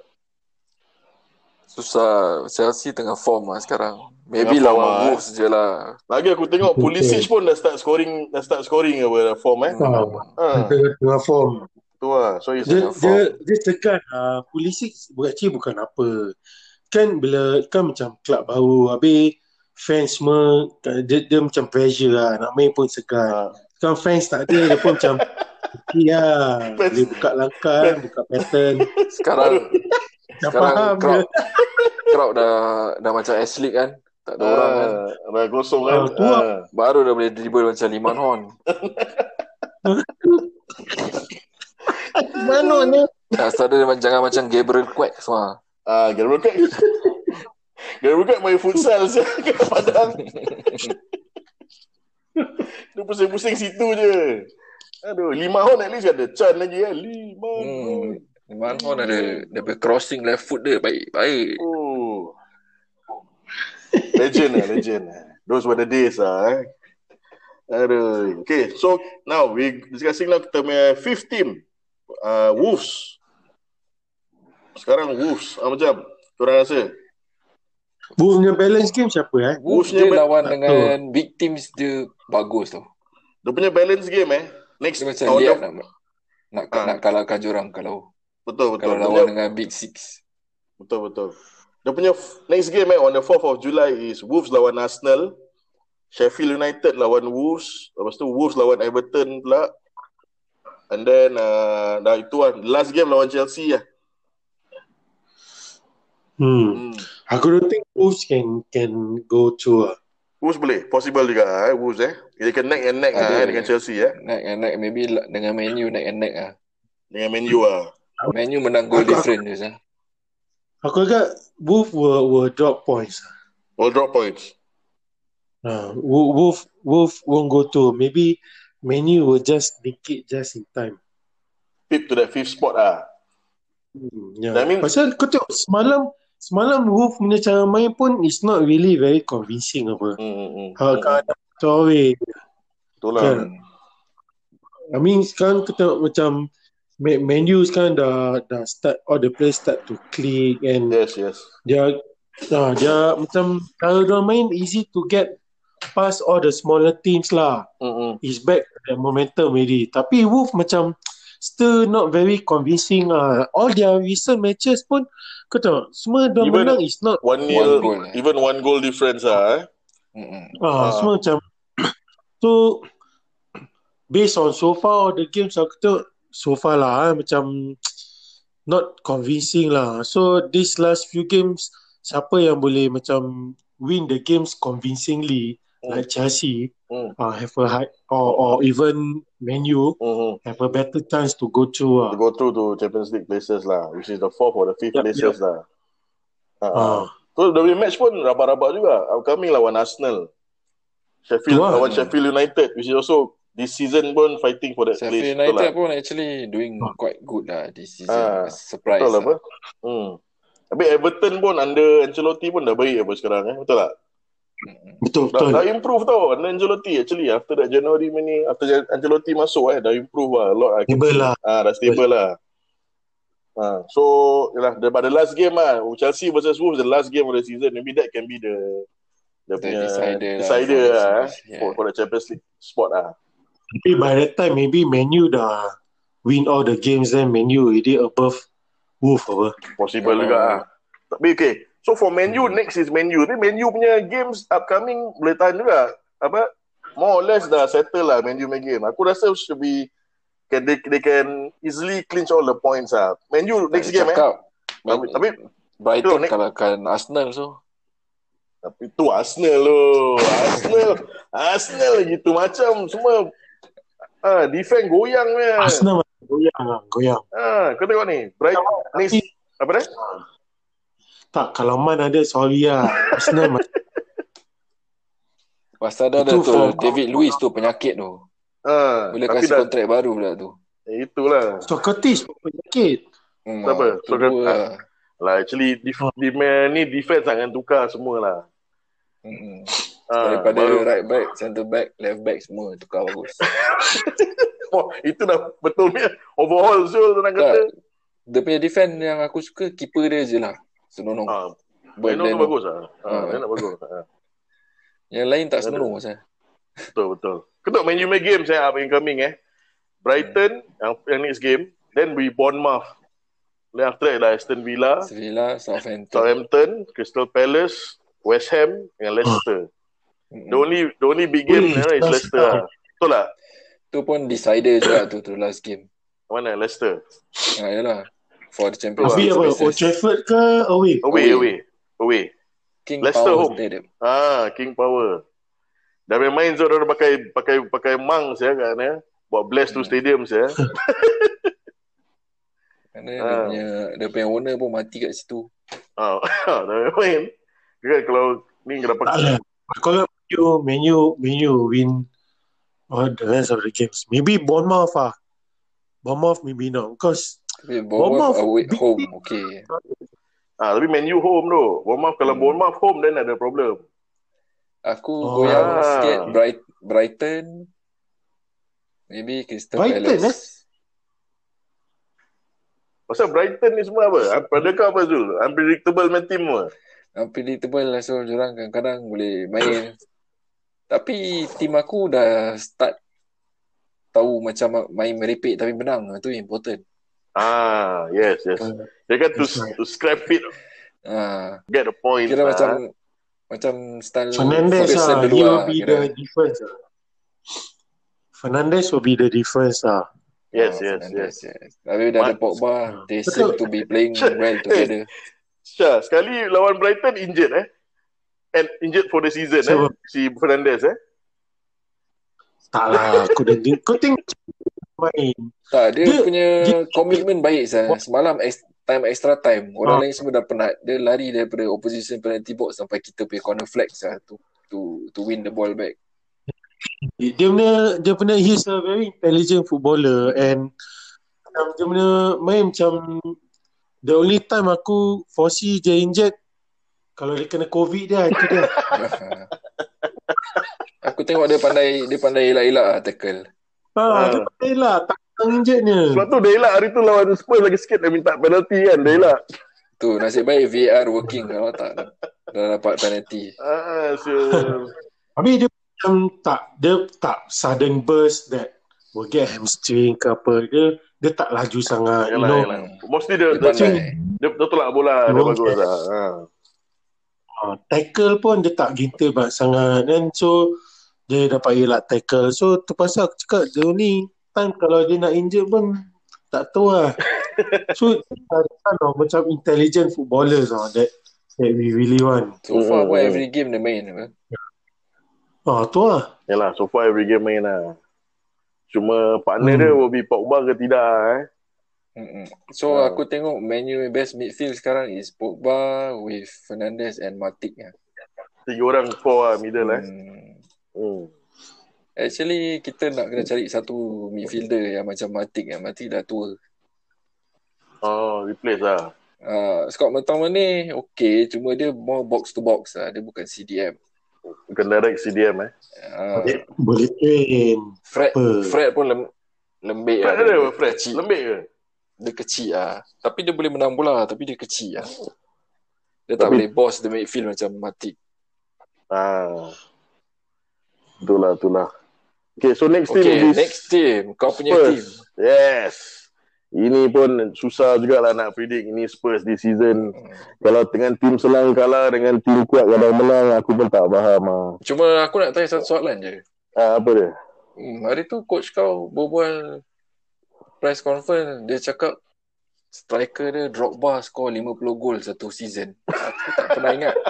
Susah. Chelsea tengah form lah sekarang. Maybe Tengah lawan lah, eh. Wolves je lah. Lagi aku tengok Pulisic pun dah start scoring dah start scoring apa form eh. ah, Ha, tengah form. tu lah. So it's Dia dia dia tekan uh, Pulisic actually bukan apa. Kan bila kan macam klub baru habis fans semua dia, dia macam pressure lah nak main pun segan. ha. Kan fans tak ada dia pun macam Okay lah Boleh buka langkah Buka pattern Sekarang Dah sekarang faham crowd dia crowd dah dah macam S-League kan. Tak ada orang kan. Ah, dah kan. Ah, tu lah. Ah. Baru dah boleh dribble macam Liman Horn. Mana ni start dia macam jangan macam Gabriel Quack semua. Ah, Gabriel Cat. Cat main futsal je <laughs> kat Padang. Dia pusing-pusing situ je. Aduh, lima hon at least ada Chan lagi kan. Lima hon. Hmm. Liman Horn ada dia punya crossing left foot dia baik baik. Oh. Legend lah, legend lah. Those were the days lah eh. Aduh. Okay, so now we discussing now kita punya fifth team. Uh, Wolves. Sekarang Wolves. Ah, macam, korang rasa? Bu punya balance game siapa eh Wolves Wolves dia dia lawan tak dengan big teams dia bagus tau. Dia punya balance game eh. Next Dia macam lihat nak nak, Ah. nak kalahkan orang kalau Betul, betul. kalau Dia lawan punya- dengan big six. Betul betul. Dia punya f- next game eh on the 4th of July is Wolves lawan Arsenal, Sheffield United lawan Wolves, lepas tu Wolves lawan Everton pula. And then uh, dah itu lah. Last game lawan Chelsea lah. Hmm Hmm. Aku don't think Wolves can can go through lah Wolves boleh. Possible juga eh Wolves eh. They can neck and neck Ada. lah, eh, dengan Chelsea eh. Neck and neck maybe la- dengan Man U neck and neck ah. Dengan Man U lah. Man U menang goal Aku- different je sah. Aku agak Wolves will, will drop points All drop points. uh, Wolf Wolf won't go through Maybe Menu will just nick it just in time Pip to that fifth spot ah. hmm, yeah. That means- Pasal kau tengok semalam Semalam Wolf punya cara main pun Is not really very convincing apa Hmm, hmm, hmm. Ha, kan lah. Kan. I mean sekarang kita macam Ma- Man U sekarang dah dah start all the players start to click and Yes, yes. dia ah dia macam kalau dia main easy to get past all the smaller teams lah. Hmm, hmm. Is back the momentum already. Tapi Wolf macam still not very convincing ah. All their recent matches pun kau tahu semua dia Even- menang is not One One nil, goal, eh. even one goal difference ah. Eh. Ah, Ah. semua macam <coughs> so based on so far the games aku tengok so far lah eh, macam <tsk> not convincing lah. So this last few games siapa yang boleh macam win the games convincingly Hmm. like Chelsea Hmm. uh, have a high or or even Man U Hmm, hmm. have a better chance to go through to ah. go through to Champions League places lah, which is the fourth or the fifth Yup, places lah. Uh, Ah. So the match pun rabak-rabak juga. Upcoming lawan Arsenal. Sheffield Tu lah. lawan Sheffield United, which is also this season pun fighting for that Sheffield place. Betul United lah. pun actually doing quite good lah this season. Ah, Surprise. Betul lah lah. apa? Hmm. Tapi Everton pun under Ancelotti pun dah baik apa sekarang eh. Betul tak? Betul Dah, betul. dah improve tau. Under Ancelotti actually. After that January ni After Ancelotti masuk eh Dah improve lah A lot I can Stable lah. ah, Dah stable. lah. Ah, So yalah, the, the last game lah. Chelsea versus Wolves The last game of the season. Maybe that can be the The, The punya decider lah. decider for the lah, eh, series, for, yeah. for the Champions League spot lah. Tapi by that time maybe Menu dah win all the games then Menu already above apa. Possible Oh. juga lah. Tapi okay So for Man U Hmm. Next is Man U Tapi Man U punya games Upcoming Boleh tahan juga Apa More or less dah settle lah Man U punya game Aku rasa should be can, they, they can easily clinch all the points lah Man U next game eh Cakap, Tapi, tapi Brighton kalahkan Arsenal so. Tapi tu Arsenal lo. Arsenal. <laughs> Arsenal gitu macam semua ah defend goyang punya. Arsenal macam goyang lah, goyang. Ah, kau tengok ni. Bright ni apa dah? Tak, kalau Man ada sorry lah. Arsenal macam <laughs> Pasal dah tu for- David Luiz tu penyakit tu. Ah, Boleh tapi kasih dah kontrak baru pula tu. eh, itulah. Socrates pun penyakit. Hmm, Siapa? ah, Socrates. dua. Lah actually def, Oh. di, ni defense akan tukar semua lah. Hmm. Ah, Daripada baru, right back, centre back, left back semua tukar bagus. <laughs> oh, itu dah betul punya overhaul Zul tu nak kata. Tak, dia punya defend yang aku suka keeper dia je lah. Senonoh. Ah, Beno tu bagus lah. Ah, Ah. Beno bagus. Ah, Yang lain tak senonoh pasal. betul betul. Man U punya game saya apa incoming eh. Brighton yang, yang next game, then we Bournemouth. Then after that lah Aston Villa, Sevilla, Southampton. Southampton, Crystal Palace, West Ham dengan Leicester. Hmm. The only the only big game Ui, ni is Leicester. lah. Betul tak? Tu pun decider juga tu tu last game. Mana Leicester? Ha, yalah. For the Champions Tapi League apa, spaces. Old Trafford ke away? Away, Away. away. Away. King Leicester Power home. Stadium. Ah, King Power. Dah main main Zul dah pakai pakai pakai mang saya kan ya. Buat to Hmm. stadium saya. <laughs> Kerana dia Ah. punya dia punya owner pun mati kat situ. Ah, <laughs> dah main main. Kan kalau ni kena Tak pakai. lah. Kalau menu, menu, menu win all the rest of the games. Maybe Bournemouth ah. Bournemouth maybe not. Because Tapi Bournemouth Bournemouth away big home team. okay. Ah, tapi Man U home tu. Bournemouth kalau Hmm. Bournemouth home then ada problem. Aku Oh. goyang Ah. sikit Bright, Brighton. Maybe Crystal Brighton, Palace. Pasal Brighton ni semua apa? Pada kau apa Zul? Unpredictable main team apa? Unpredictable lah so orang kadang-kadang boleh main. Tapi tim aku dah start tahu macam main merepek tapi menang. Itu important. Ah, yes, yes. Dia kan to, right. to scrap it, Ah, get the point. kira lah. macam macam style Fernandez Ferguson ah, dulu he lah, will be kira. the difference ah. Fernandez will be the difference ah. Yes, Ah, yes, yes. yes. Tapi dah ada Pogba, they seem Betul. to be playing well together. Syah, sekali lawan Brighton injured eh. And injured for the season So- eh. Si Fernandez eh. Tak lah, aku dah tengok. Kau tengok main. Tak, dia, Dia- punya dia- komitmen baik saya. Semalam ex, time extra time, orang Ah. lain semua dah penat. Dia lari daripada opposition penalty box sampai kita punya corner flag sah tu to to win the ball back. Dia punya, dia punya, he's a very intelligent footballer and macam dia punya main macam the only time aku foresee dia injured kalau dia kena COVID dia, itu dia. <laughs> Aku tengok dia pandai dia pandai elak-elak lah tackle. Ha, Ah. dia pandai lah, tak injurednya. Sebab tu dia elak hari tu lawan Spurs lagi sikit dia minta penalty kan. Dia elak. Tu nasib baik VAR working kalau tak dah, dapat penalty. <laughs> Ah, sure. Tapi dia macam tak, dia tak sudden burst that will get hamstring ke apa. Dia dia tak laju sangat, you Yalah, know. yalah. Mostly dia, Dia dia, dia, dia, dia tolak bola. Dia Wrong bagus lah. Ha. Uh, tackle pun dia tak banget sangat kan so dia dapat elak tackle so terpaksa aku cakap the only time kalau dia nak injure pun tak tahu lah <laughs> so kind of macam intelligent footballers oh, that that we really want So far Hmm, pun hmm. every game dia main apa. oh tu lah Yalah, so far every game main lah. Cuma partner Hmm. dia will be Pogba ke tidak eh. Mm-mm. So Ah. aku tengok Man U best midfield sekarang is Pogba with Fernandes and Matic ya. Tiga orang four lah middle eh. Hmm. Actually kita nak kena cari satu midfielder yang macam Matic yang Matic dah tua. Oh, replace lah. Uh, Scott McTominay okay cuma dia more box to box lah. Dia bukan CDM. Bukan direct CDM eh. Ah, Boleh train. Fred Apa? Fred pun lem, lembik Fred lah. ada Dia, apa Fred? kecil. Lembik ke? Dia kecil lah. Tapi dia boleh menang bola. Tapi dia kecil lah. Dia tak Tapi- boleh boss the midfield macam Matic. Ah. Itulah, itulah. Okay, so next team Okay, is next team. Kau punya Spurs. team. Yes. Ini pun susah jugalah nak predict ini Spurs di season. Kalau dengan tim selang kalah dengan tim kuat kadang menang, aku pun tak faham. ah. Cuma aku nak tanya satu soalan je. Ah, apa dia? Hmm, hari tu coach kau berbual press conference. Dia cakap striker dia Drogba score 50 gol satu season. Aku tak pernah ingat. <laughs>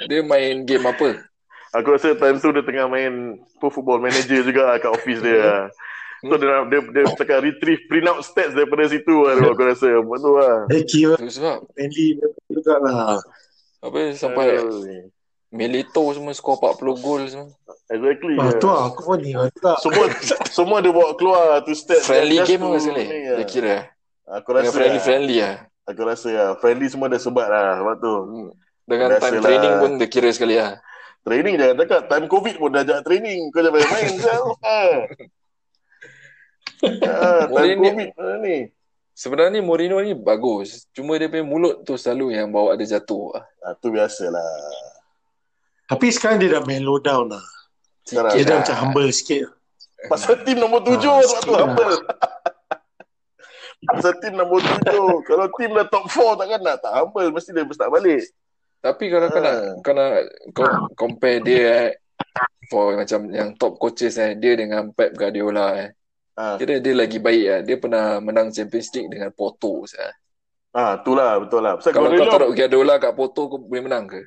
Dia main game apa? Aku rasa time tu dia tengah main Pro Football Manager juga lah kat office dia. lah. <laughs> So dia, dia, dia cakap retrieve print out stats daripada situ lah aku rasa. Buat tu lah. Eh, kira sebab friendly juga lah. apa sampai Aduh. Milito semua skor 40 gol semua. Exactly. Ah, yeah. tu lah, aku pun ni. Semua <laughs> semua dia bawa keluar tu stats. Friendly game apa sekali? ni Dia lah. kira. Aku rasa friendly lah. friendly lah. Aku rasa lah. Friendly semua dah sebat lah. Sebab tu. Hmm. Dengan time training pun dia kira sekali lah. Training jangan cakap. Time COVID pun dah ajak training. Kau jangan main-main. <laughs> Ha. ha, time ni- COVID ah, ni. Sebenarnya Mourinho ni bagus. Cuma dia punya mulut tu selalu yang bawa dia jatuh. Ah, tu biasalah. Tapi sekarang dia dah mellow down lah. Sekarang. Dia dah lah. macam humble sikit. Pasal tim nombor tujuh Ah, sebab tu sikit lah. humble. Pasal tim nombor tujuh. Kalau tim dah top four takkan nak tak humble. Mesti dia start balik. Tapi kalau kau nak Ah. kau nak kau compare dia eh, for macam yang top coaches eh, dia dengan Pep Guardiola eh. Ah, Kira dia lagi baik eh. Dia pernah menang Champions League dengan Porto. Eh. ah itulah betul lah. Pasal Kalau kau Guardiola taruh Guardiola kat Porto kau boleh menang ke?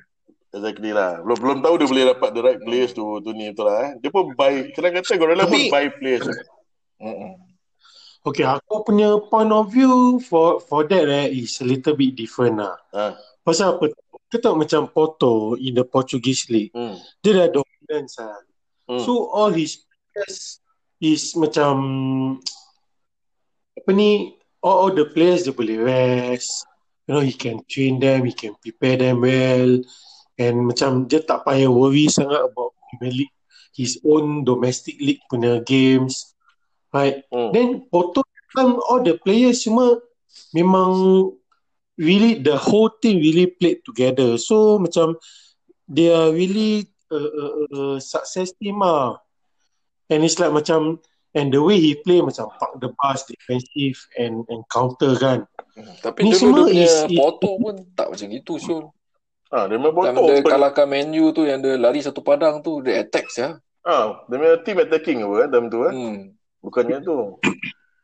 Exactly lah. Belum belum tahu dia boleh dapat the right players tu tu ni betul lah eh. Dia pun buy kadang kata Guardiola pun buy players. Mm-mm. Okay, aku punya point of view for for that eh, is a little bit different lah. Ha. Pasal apa? Kau tahu macam Porto in the Portuguese League, Hmm. dia dah dominance lah. Hmm. So all his players is macam apa ni all, all the players dia boleh rest. You know, he can train them, he can prepare them well. And macam dia tak payah worry sangat about Premier League, his own domestic league punya games. Right? Hmm. Then Porto kan all the players semua memang really the whole team really played together. So macam they are really a, a, a success team ah. And it's like macam and the way he play macam park the bus defensive and and counter kan. Hmm. Tapi Ni dulu semua dia punya is- Porto pun tak macam gitu Syul. Ah, dia Yang botol. dia kalahkan Man U tu yang dia lari satu padang tu dia attack ya. Ah, dia main team attacking apa eh, time tu eh. Hmm. Bukannya tu.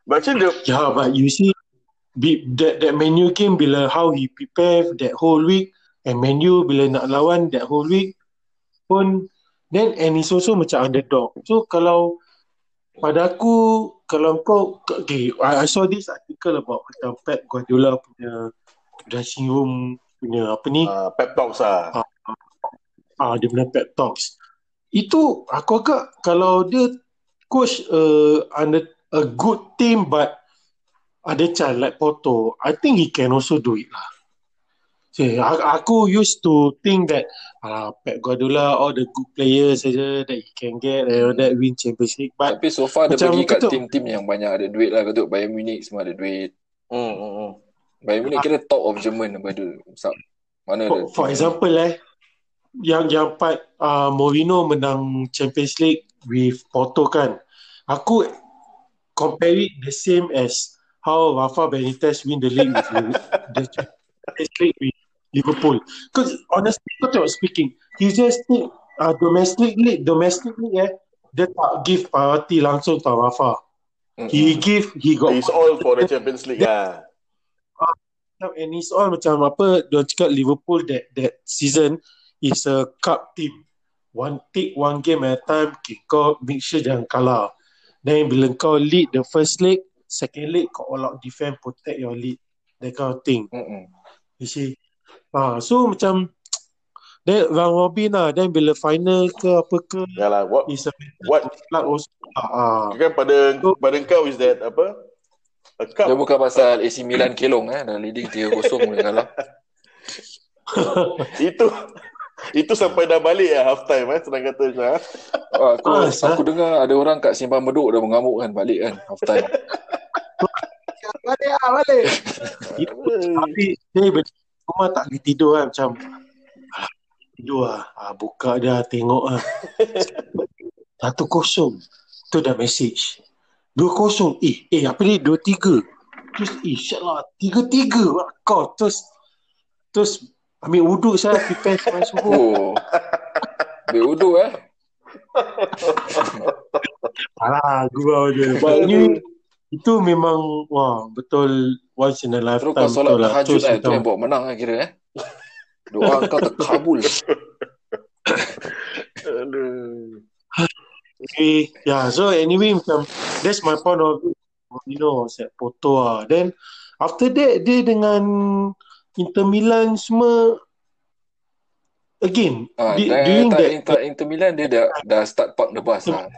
But actually dia Yeah, but you see be, that that menu game bila how he prepare that whole week and menu bila nak lawan that whole week pun then and it's also macam underdog. So kalau pada aku kalau kau okay, I, I saw this article about macam Pep Guardiola punya dressing room punya apa ni ah, pep talks ah. ah dia punya pep talks. Itu aku agak kalau dia coach uh, under a good team but ada chance like Porto, I think he can also do it lah. See, aku, aku used to think that uh, Pep Guardiola all the good players saja that he can get and all that win Champions League but Tapi so far dia pergi kat tim-tim yang banyak ada duit lah. Tengok Bayern Munich semua ada duit. Hmm, hmm, hmm. Bayern Munich kira top of German apa. Sub. Mana for, for example eh yang yang part uh, Mourinho menang Champions League with Porto kan aku compare it the same as how Rafa Benitez win the league with Liverpool, the Champions League with Liverpool. Because honestly kau speaking. He just think uh, domestic league domestic league eh? Dia tak give priority langsung to Rafa. Mm-mm. he give he got It's all for the Champions League ah. and it's all macam apa dia cakap Liverpool that that season is a cup team. One take one game at a time okay, kau make sure jangan kalah. Then bila kau lead the first leg second leg kau all out defend protect your lead that kind of thing Mm-mm. you see ah so macam <tsk> then round robin lah then bila final ke apa ke Yalah, what is a what luck also ah kan pada pada kau is that apa? A cup. Dia bukan pasal AC Milan kelong eh. Dah leading 3-0 boleh kalah. <laughs> itu Itu sampai dah balik lah half time eh senang kata Syah. Ah, aku Ah, aku dengar ada orang kat Simpang Bedok dah mengamuk kan balik kan half time. <laughs> Balik lah, balik. Tapi saya balik rumah tak boleh tidur kan macam "Alah, tidur lah. Ah, buka dah tengok lah. <laughs> Satu kosong. Tu dah message. Dua kosong. Eh, eh apa ni? Dua tiga. Terus, eh, syatlah. Tiga tiga. Kau. Terus, terus ambil wuduk saya prepare sampai subuh. Oh. Ambil uduk eh. Alah, gurau je. But ni, itu memang, wah, betul once in a Terus lifetime. kau solat betul lah. tahajud Terus eh. Tu macam- yang bawa menang lah kira eh. Doa kau terkabul. Aduh. Okay, yeah. So anyway, macam that's my point of view. You know, set foto lah. Then after that, dia dengan Inter Milan semua again Ah, di, dah, during tak, that Inter, Inter Milan dia dah, dah start park the bus lah.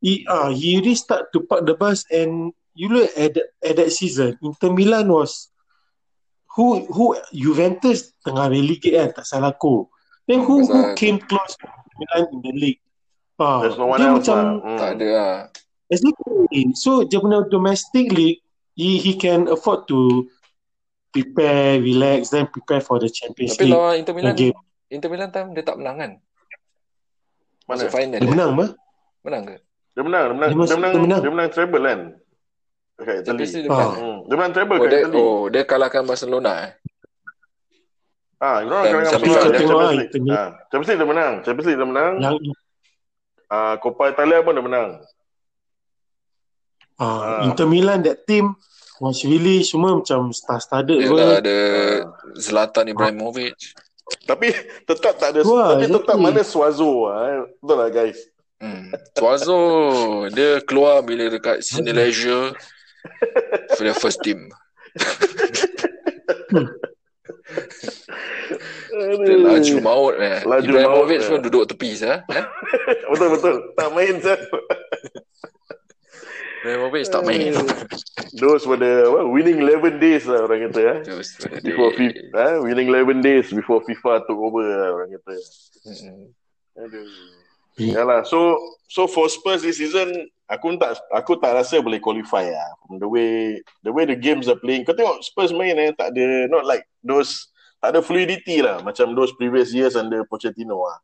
he, uh, he really start to park the bus and you look at that, at that season, Inter Milan was who who Juventus tengah relegate kan, tak salah aku. Then who who came close to Milan in the league? Ah, There's no one dia else macam lah. Hmm. Tak ada lah. Exactly. So dia punya domestic league, he he can afford to prepare, relax, then prepare for the Champions Tapi League lawan Inter Milan, game. Inter Milan time dia tak menang kan? Mana? Masuk final Dia dia. menang apa? Menang ke? Dia menang, dia menang, Dia dia menang, dia menang. dia menang treble kan? Dekat Italy. Dia Ah. menang. Hmm. Dia menang treble Oh kat dia, Italy. oh, dia kalahkan Barcelona eh? Ah, you know, kadang-kadang Champions menang League. Champions League. Ah, Champions League dia menang. Champions League dia menang. Yang Ah, Coppa Italia pun dia menang. ah, Ah. Inter Milan that team was really semua macam star-studded Dia pun. lah ada Zlatan Ibrahimovic. Tapi tetap tak ada Wah, tapi tetap mana Suazo ah. eh. Betul lah guys. Hmm. Suazo dia keluar bila dekat Sydney Leisure for the first team. Dia laju maut eh. Laju Ibrahimovic maut, pun eh. duduk tepi sah. Eh? <laughs> betul betul. Tak main sah. Ibrahimovic tak main. <laughs> Those were the what, winning 11 days lah orang kata eh. Before FIFA, eh, winning 11 days before FIFA took over lah orang kata. Hmm. Aduh. Yalah, so so for Spurs this season aku tak aku tak rasa boleh qualify lah from the way the way the games are playing. Kau tengok Spurs main eh tak ada not like those tak ada fluidity lah macam those previous years under Pochettino lah.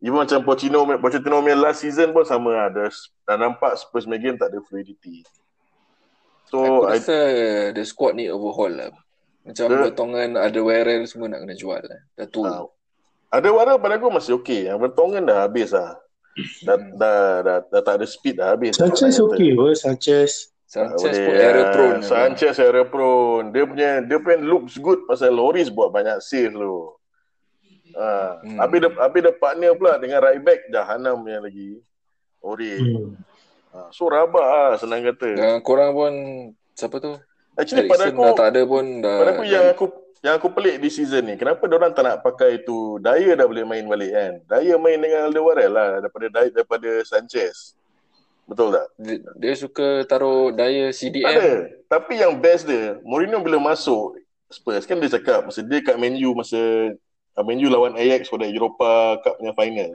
Even macam Pochettino Pochettino main last season pun sama lah. Dah, dah nampak Spurs main game tak ada fluidity. So Aku I, rasa the squad ni overhaul lah. Macam Dia- potongan ada Warrell semua nak kena jual lah. Dah tua. Ah, ada warna pada aku masih okey. Yang Vertonghen dah habis lah. Dah, Hmm. dah, dah, dah, tak ada speed dah habis. Sanchez kata. okay pun, Sanchez. Sanchez Boleh, pun error ah, prone. Sanchez error prone. Dia punya dia punya looks good pasal Loris buat banyak save tu. Ah, Hmm. habis dia habis dia partner pula dengan right back Jahanam yang lagi. Ori. Hmm. Ah, so rabak ah senang kata. Dan korang pun siapa tu? Actually pada Eriksen aku dah tak ada pun dah. pada aku yang aku yang aku pelik di season ni, kenapa orang tak nak pakai tu Daya dah boleh main balik kan? Daya main dengan Alderweireld lah daripada Daya, daripada Sanchez. Betul tak? dia, dia suka taruh daya Tak CDM. ada. Tapi yang best dia, Mourinho bila masuk Spurs kan dia cakap masa dia kat Man U masa Man U lawan Ajax pada Europa Cup punya final.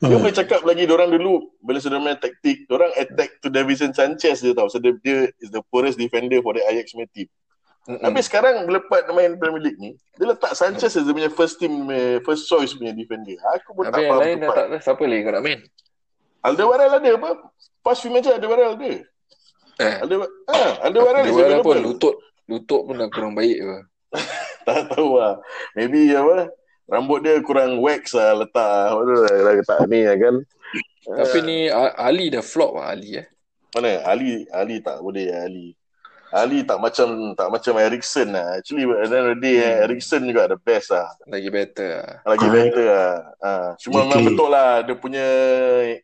Dia Hmm. boleh cakap lagi orang dulu bila sudah main taktik, orang attack to Davison Sanchez dia tahu. So dia, dia is the poorest defender for the Ajax punya team. Mm-mm. Tapi sekarang bila part main Premier League ni, dia letak Sanchez as dia punya first team first choice punya defender. Aku pun Habis tak faham lain tu dah part. tak ada. Siapa lagi kau nak main? Alderweireld ada apa? Past few match Alderweireld ada. Eh, Alderweireld, ah, Alderweireld is Dia pun lutut. Lutut pun dah kurang baik ke. <laughs> tak tahu lah. Maybe apa, rambut dia kurang wax lah letak. Apa tu lah, letak ni lah kan. Tapi ni A- Ali dah flop lah Ali eh. Mana? Ali Ali tak boleh Ali. Ali tak macam tak macam Erikson lah. Actually at the end of the day Hmm. Erikson juga the best lah. Lagi better lah. Lagi Correct. better lah. Ha, cuma memang betul lah dia punya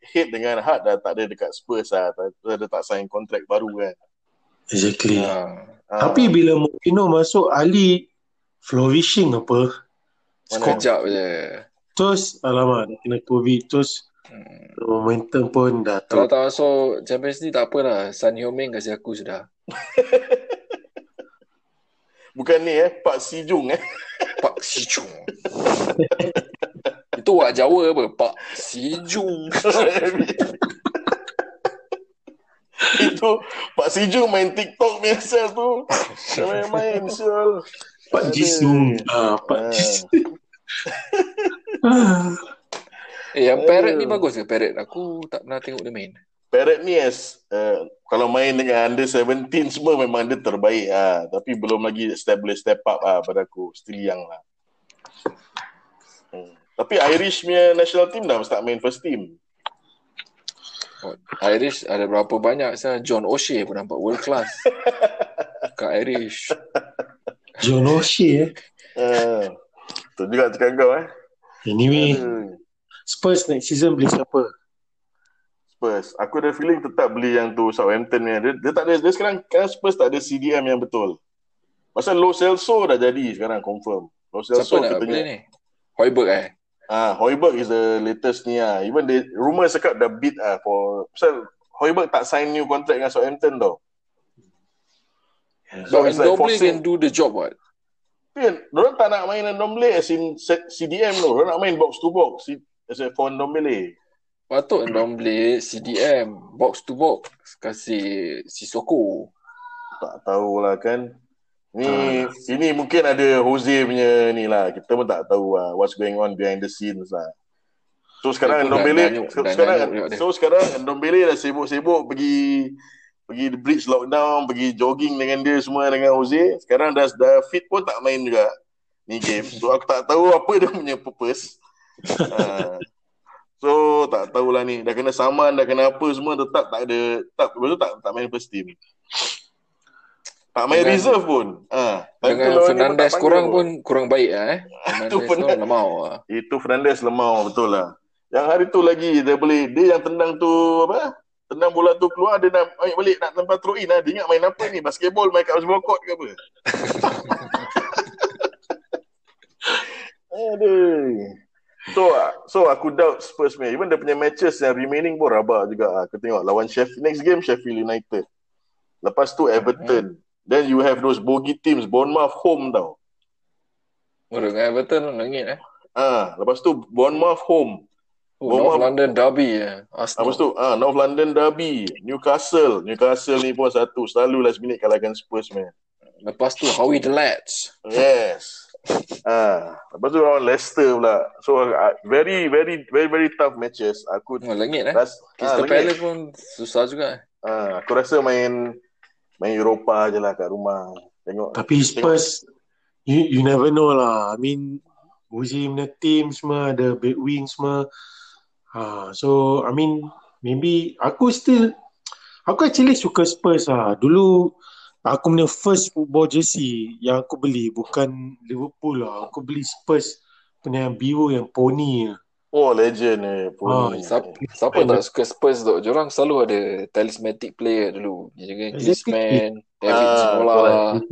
head dengan heart dah tak ada dekat Spurs lah. Tak- Dia tak sign kontrak baru kan. Exactly. Ha. Ha. Tapi bila Mourinho masuk, Ali flourishing apa? Mana Skor. jap je. Terus, alamak, dah kena COVID. Terus, Hmm. momentum pun dah Kalau tu. tak masuk Champions League tak apalah. San Heung-min kasih aku sudah. <laughs> Bukan ni eh, Pak Si Jung eh. <laughs> Pak Sijung. Itu wak Jawa apa? Pak Sijung. <laughs> Itu Pak Sijung main TikTok biasa tu. Main-main Syul. Pak. Jisung. Ah, Pak Ah. Jisung. <laughs> Eh, yang Parrot ni bagus ke Parrot? Aku tak pernah tengok dia main. Parrot ni as uh, kalau main dengan under 17 semua memang dia terbaik ah tapi belum lagi establish step up ah pada aku still young lah. Hmm. Tapi Irish punya national team dah start main first team. Oh, Irish ada berapa banyak saya John O'Shea pun nampak world class. <laughs> Kat Irish. John O'Shea eh. Uh, tu juga cakap kau eh. Anyway, Aduh. Spurs next season beli siapa? Spurs. Aku ada feeling tetap beli yang tu Southampton ni. Dia, dia tak ada dia sekarang kan Spurs tak ada CDM yang betul. Pasal Lo Celso dah jadi sekarang confirm. Lo Siapa Celso nak katanya beli ni? Hoiberg eh? Ah, Hoiberg is the latest ni ah. Even the rumor cakap dah bid ah for pasal Hoiberg tak sign new contract dengan Southampton tau. So But it's like forcing. can do the job what? Tapi Diorang tak nak main Ndombele as in CDM tu. Diorang nak main box to box si- as a for Ndombele. Patut Ndombele CDM box to box kasih Sissoko. Tak tahulah kan. Ni ini mungkin ada Jose punya ni lah. Kita pun tak tahu lah what's going on behind the scenes lah. So sekarang Ndombele dah sekarang so sekarang Ndombele dah sibuk-sibuk pergi pergi bridge lockdown, pergi jogging dengan dia semua dengan Jose. Sekarang dah dah fit pun tak main juga ni game. So aku tak tahu apa dia punya purpose. <laughs> Ah. so tak tahulah ni dah kena saman dah kena apa semua tetap tak ada tak betul tak tak main first team. Tak main Dengan- reserve pun. Ah, tu Dengan Fernandes kurang panggil pun kurang baik lah eh. <laughs> Tu Fernandes tu Fernandes. lemau lah. Itu Fernandes lemau betul lah. Yang hari tu lagi dia boleh dia yang tendang tu apa? Tendang bola tu keluar dia nak ambil balik nak tempat throw in lah. Dia ingat main apa ni? Basketball main kat basketball court ke apa? <laughs> Aduh. So so aku doubt Spurs punya. Even dia punya matches yang remaining pun rabak juga. Aku tengok lawan Sheffield next game Sheffield United. Lepas tu Everton. Then you have those bogey teams Bournemouth home tau. Oh, dengan Everton langit eh. Ah, lepas tu Bournemouth home. Oh, Bournemouth- North London Derby eh. Arsenal. Lepas tu ah, North London Derby, Newcastle. Newcastle ni pun satu. Selalu last minute kalahkan Spurs man. Lepas tu Howie the Lads. Yes. <laughs> ah, lepas tu lawan Leicester pula. So uh, very very very very tough matches. Aku Oh, langit eh. ah, Crystal lagi, Palace pun susah juga eh. ah, aku rasa main main Eropah je lah kat rumah. Tengok. Tapi Spurs, you, you never know lah. I mean, Uzi punya team semua ada big wing semua. Ha, so, I mean, maybe aku still, aku actually suka Spurs lah. Dulu, aku punya first football jersey yang aku beli bukan Liverpool lah. Aku beli Spurs punya yang biru yang pony lah. Oh legend eh. Ah, Pony. Siapa, siapa tak suka Spurs tu? Diorang selalu ada talismanic player dulu. Dia jaga Exactly. Griezmann, David Ah, Ginola,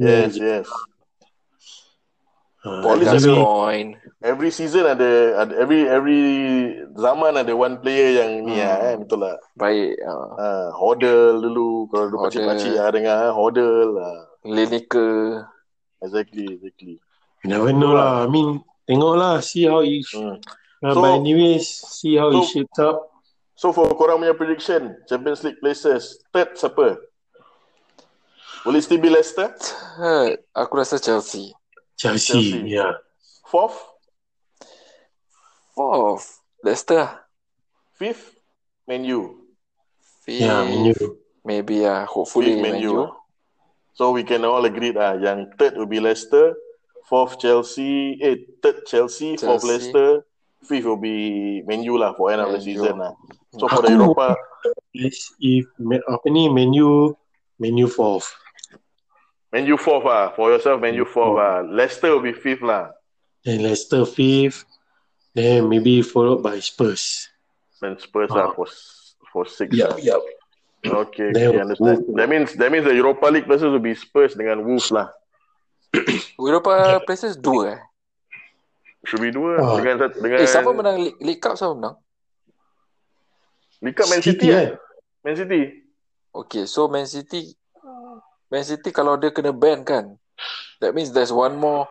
Yes, yes. Ha, ada- Gascoigne. Every season ada, ada every every zaman ada one player yang ni Hmm. lah eh. Betul lah. Baik. Uh, Ah, Hodel dulu kalau dulu Hodel. pakcik-pakcik ah dengar ah, Hodel ah. Lineker. Exactly, exactly. You never know lah. I mean, tengoklah, see how it, Hmm. uh, So- but anyways, see how it so- shapes up. So for korang punya prediction, Champions League places, third siapa? Will it still be Leicester? Third, aku rasa Chelsea. Chelsea, Chelsea. yeah. Fourth? Fourth, Leicester. lah. Fifth? Man U. Fifth, Yeah, Man U. maybe ah, hopefully Fifth Man U. So we can all agree lah, yang third will be Leicester, fourth Chelsea, eh third Chelsea, fourth Chelsea. Leicester, fifth will be Man U lah for end of the season lah. So for the Europa, if apa ni menu menu fourth. Man U fourth lah. For yourself, Man U fourth lah. Leicester will be fifth lah. Then Leicester fifth. Then maybe followed by Spurs. Then Spurs Ah. lah for for six. Yup, lah. yup. Okay, okay, understand. Wolves. That means that means the Europa League places will be Spurs dengan Wolves lah. <coughs> Europa places dua eh. Should be dua Ah. dengan satu- dengan Eh, siapa menang League, League Cup siapa menang? League Cup Man City, kan? eh? Man City. Okay, so Man City Man City kalau dia kena ban kan, that means there's one more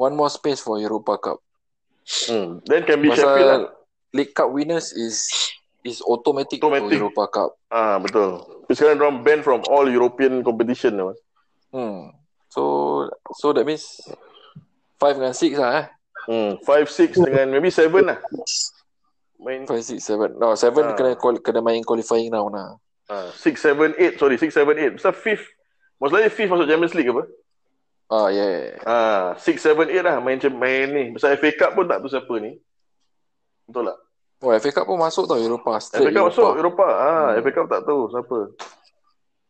one more space for Europa Cup. Hmm. Then can be Sheffield lah. League Cup winners is is automatic, Automatic. to Europa Cup. Ah betul. Sekarang diorang ban from all European competition lah. Hmm. So so that means five dengan six lah eh. Hmm. Five, six dengan maybe seven lah. Main Five, six, seven. No, seven Ah. kena kena main qualifying round lah. ah, six, seven, eight. Sorry, six, seven, eight. Pasal fifth. Most likely fifth masuk Champions League apa? Ah, yeah. Ah, six, seven, eight lah main main ni. Pasal FA Cup pun tak tahu siapa ni. Betul tak? Oh, FA Cup pun masuk tau Europa. FA Cup Europa. masuk Eropah. Ah, Hmm. FA Cup tak tahu siapa.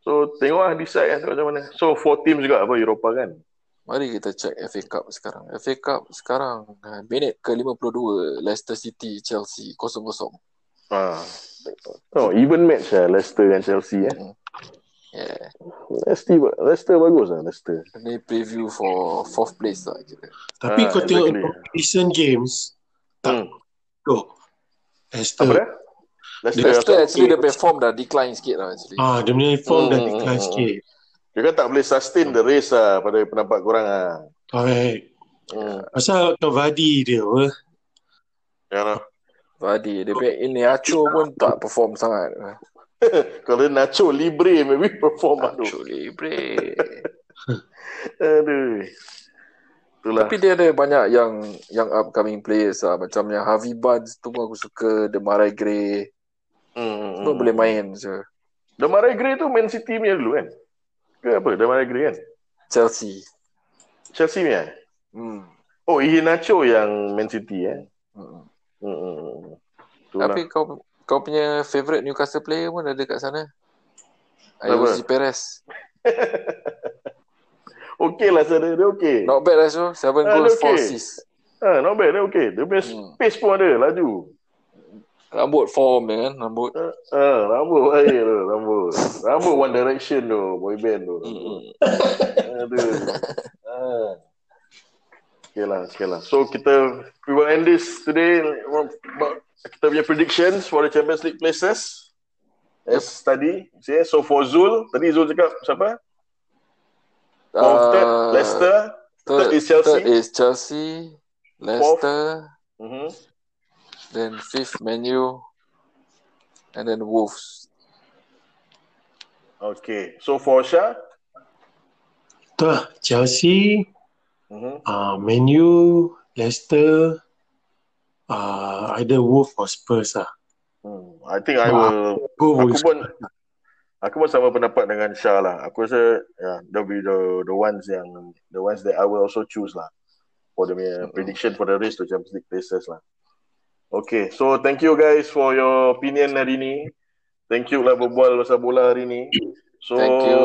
So tengoklah decide lah tengok macam mana. So four teams juga apa Eropah kan. Mari kita check FA Cup sekarang. FA Cup sekarang ah, minit ke-52 Leicester City Chelsea 0-0. Ah. Oh, even match lah Leicester dan Chelsea eh. Yeah. Leicester, Leicester bagus lah Leicester. Ini preview for fourth place lah kira. Tapi Ah, kau tengok exactly. untuk recent games, Hmm. go. Apa Leicester. dia? Leicester, Leicester actually dia perform dah decline sikit lah actually. Ah, dia punya form dah Hmm, decline hmm, sikit. Dia kan tak boleh sustain the race lah pada pendapat korang lah. Alright. Hmm. Pasal kau Vardy dia apa? Ya lah. Vardy dia punya ini Acho pun tak perform sangat. <laughs> Kalau Nacho Libre maybe perform lah tu. Acho libre. <laughs> Aduh. Itulah. Tapi dia ada banyak yang yang upcoming players lah. Macam yang Harvey Barnes tu aku suka. Demarai Gray. Hmm. Semua boleh main je. Demarai Gray tu Man City punya dulu kan? Ke apa? Demarai Gray kan? Chelsea. Chelsea punya? Hmm. Oh, Iheanacho yang Man City eh? Hmm. Hmm. hmm, hmm. Itulah. Tapi kau kau punya favourite Newcastle player pun ada kat sana. Ayozi Perez. <laughs> Okey lah saya dia okey. Not bad lah so. 7 Ah, goals, dia 4 okay. assists. Ha, not bad dia okey. Dia punya Hmm. space pun ada laju. Rambut form dia kan. Rambut. Ha, ha, rambut baik tu, rambut. Rambut One Direction tu, boy band tu. Hmm. Aduh. Ha. <laughs> Okay lah, okay lah. So kita we will end this today about kita punya predictions for the Champions League places. As tadi, see, so for Zul, tadi Zul cakap siapa? Fourth, third, Uh, Leicester. Third is Chelsea. Third is Chelsea. Leicester. Mhm. Then fifth Menu. And then Wolves. Okay. So for Shah, lah, Chelsea, mhm. uh, Man U, Leicester, uh, either Wolf or Spurs lah. Hmm, I think I Ah, will Go Aku Wolves. pun aku pun sama pendapat dengan Shah lah. Aku rasa yeah, they'll be the the ones yang the ones that I will also choose lah for the mm prediction for the race to Champions League places lah. Okay, so thank you guys for your opinion hari ni. Thank you lah berbual pasal bola hari ni. So Thank you.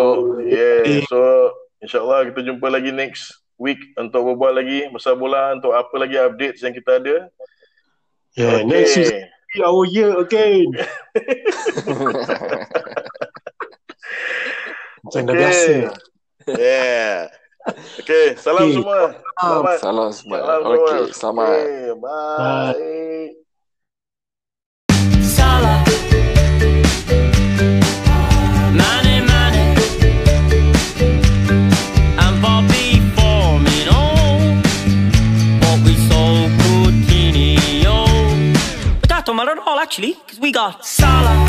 Yeah, so insyaallah kita jumpa lagi next week untuk berbual lagi pasal bola untuk apa lagi updates yang kita ada. Yeah, next is our year again. <laughs> Macam dah biasa. Yeah. Okay, salam Okay. semua. Selamat. Salam semua. Salam Okay, semua. selamat. Okay, bye. Salah. not at all, actually, because we got Salah.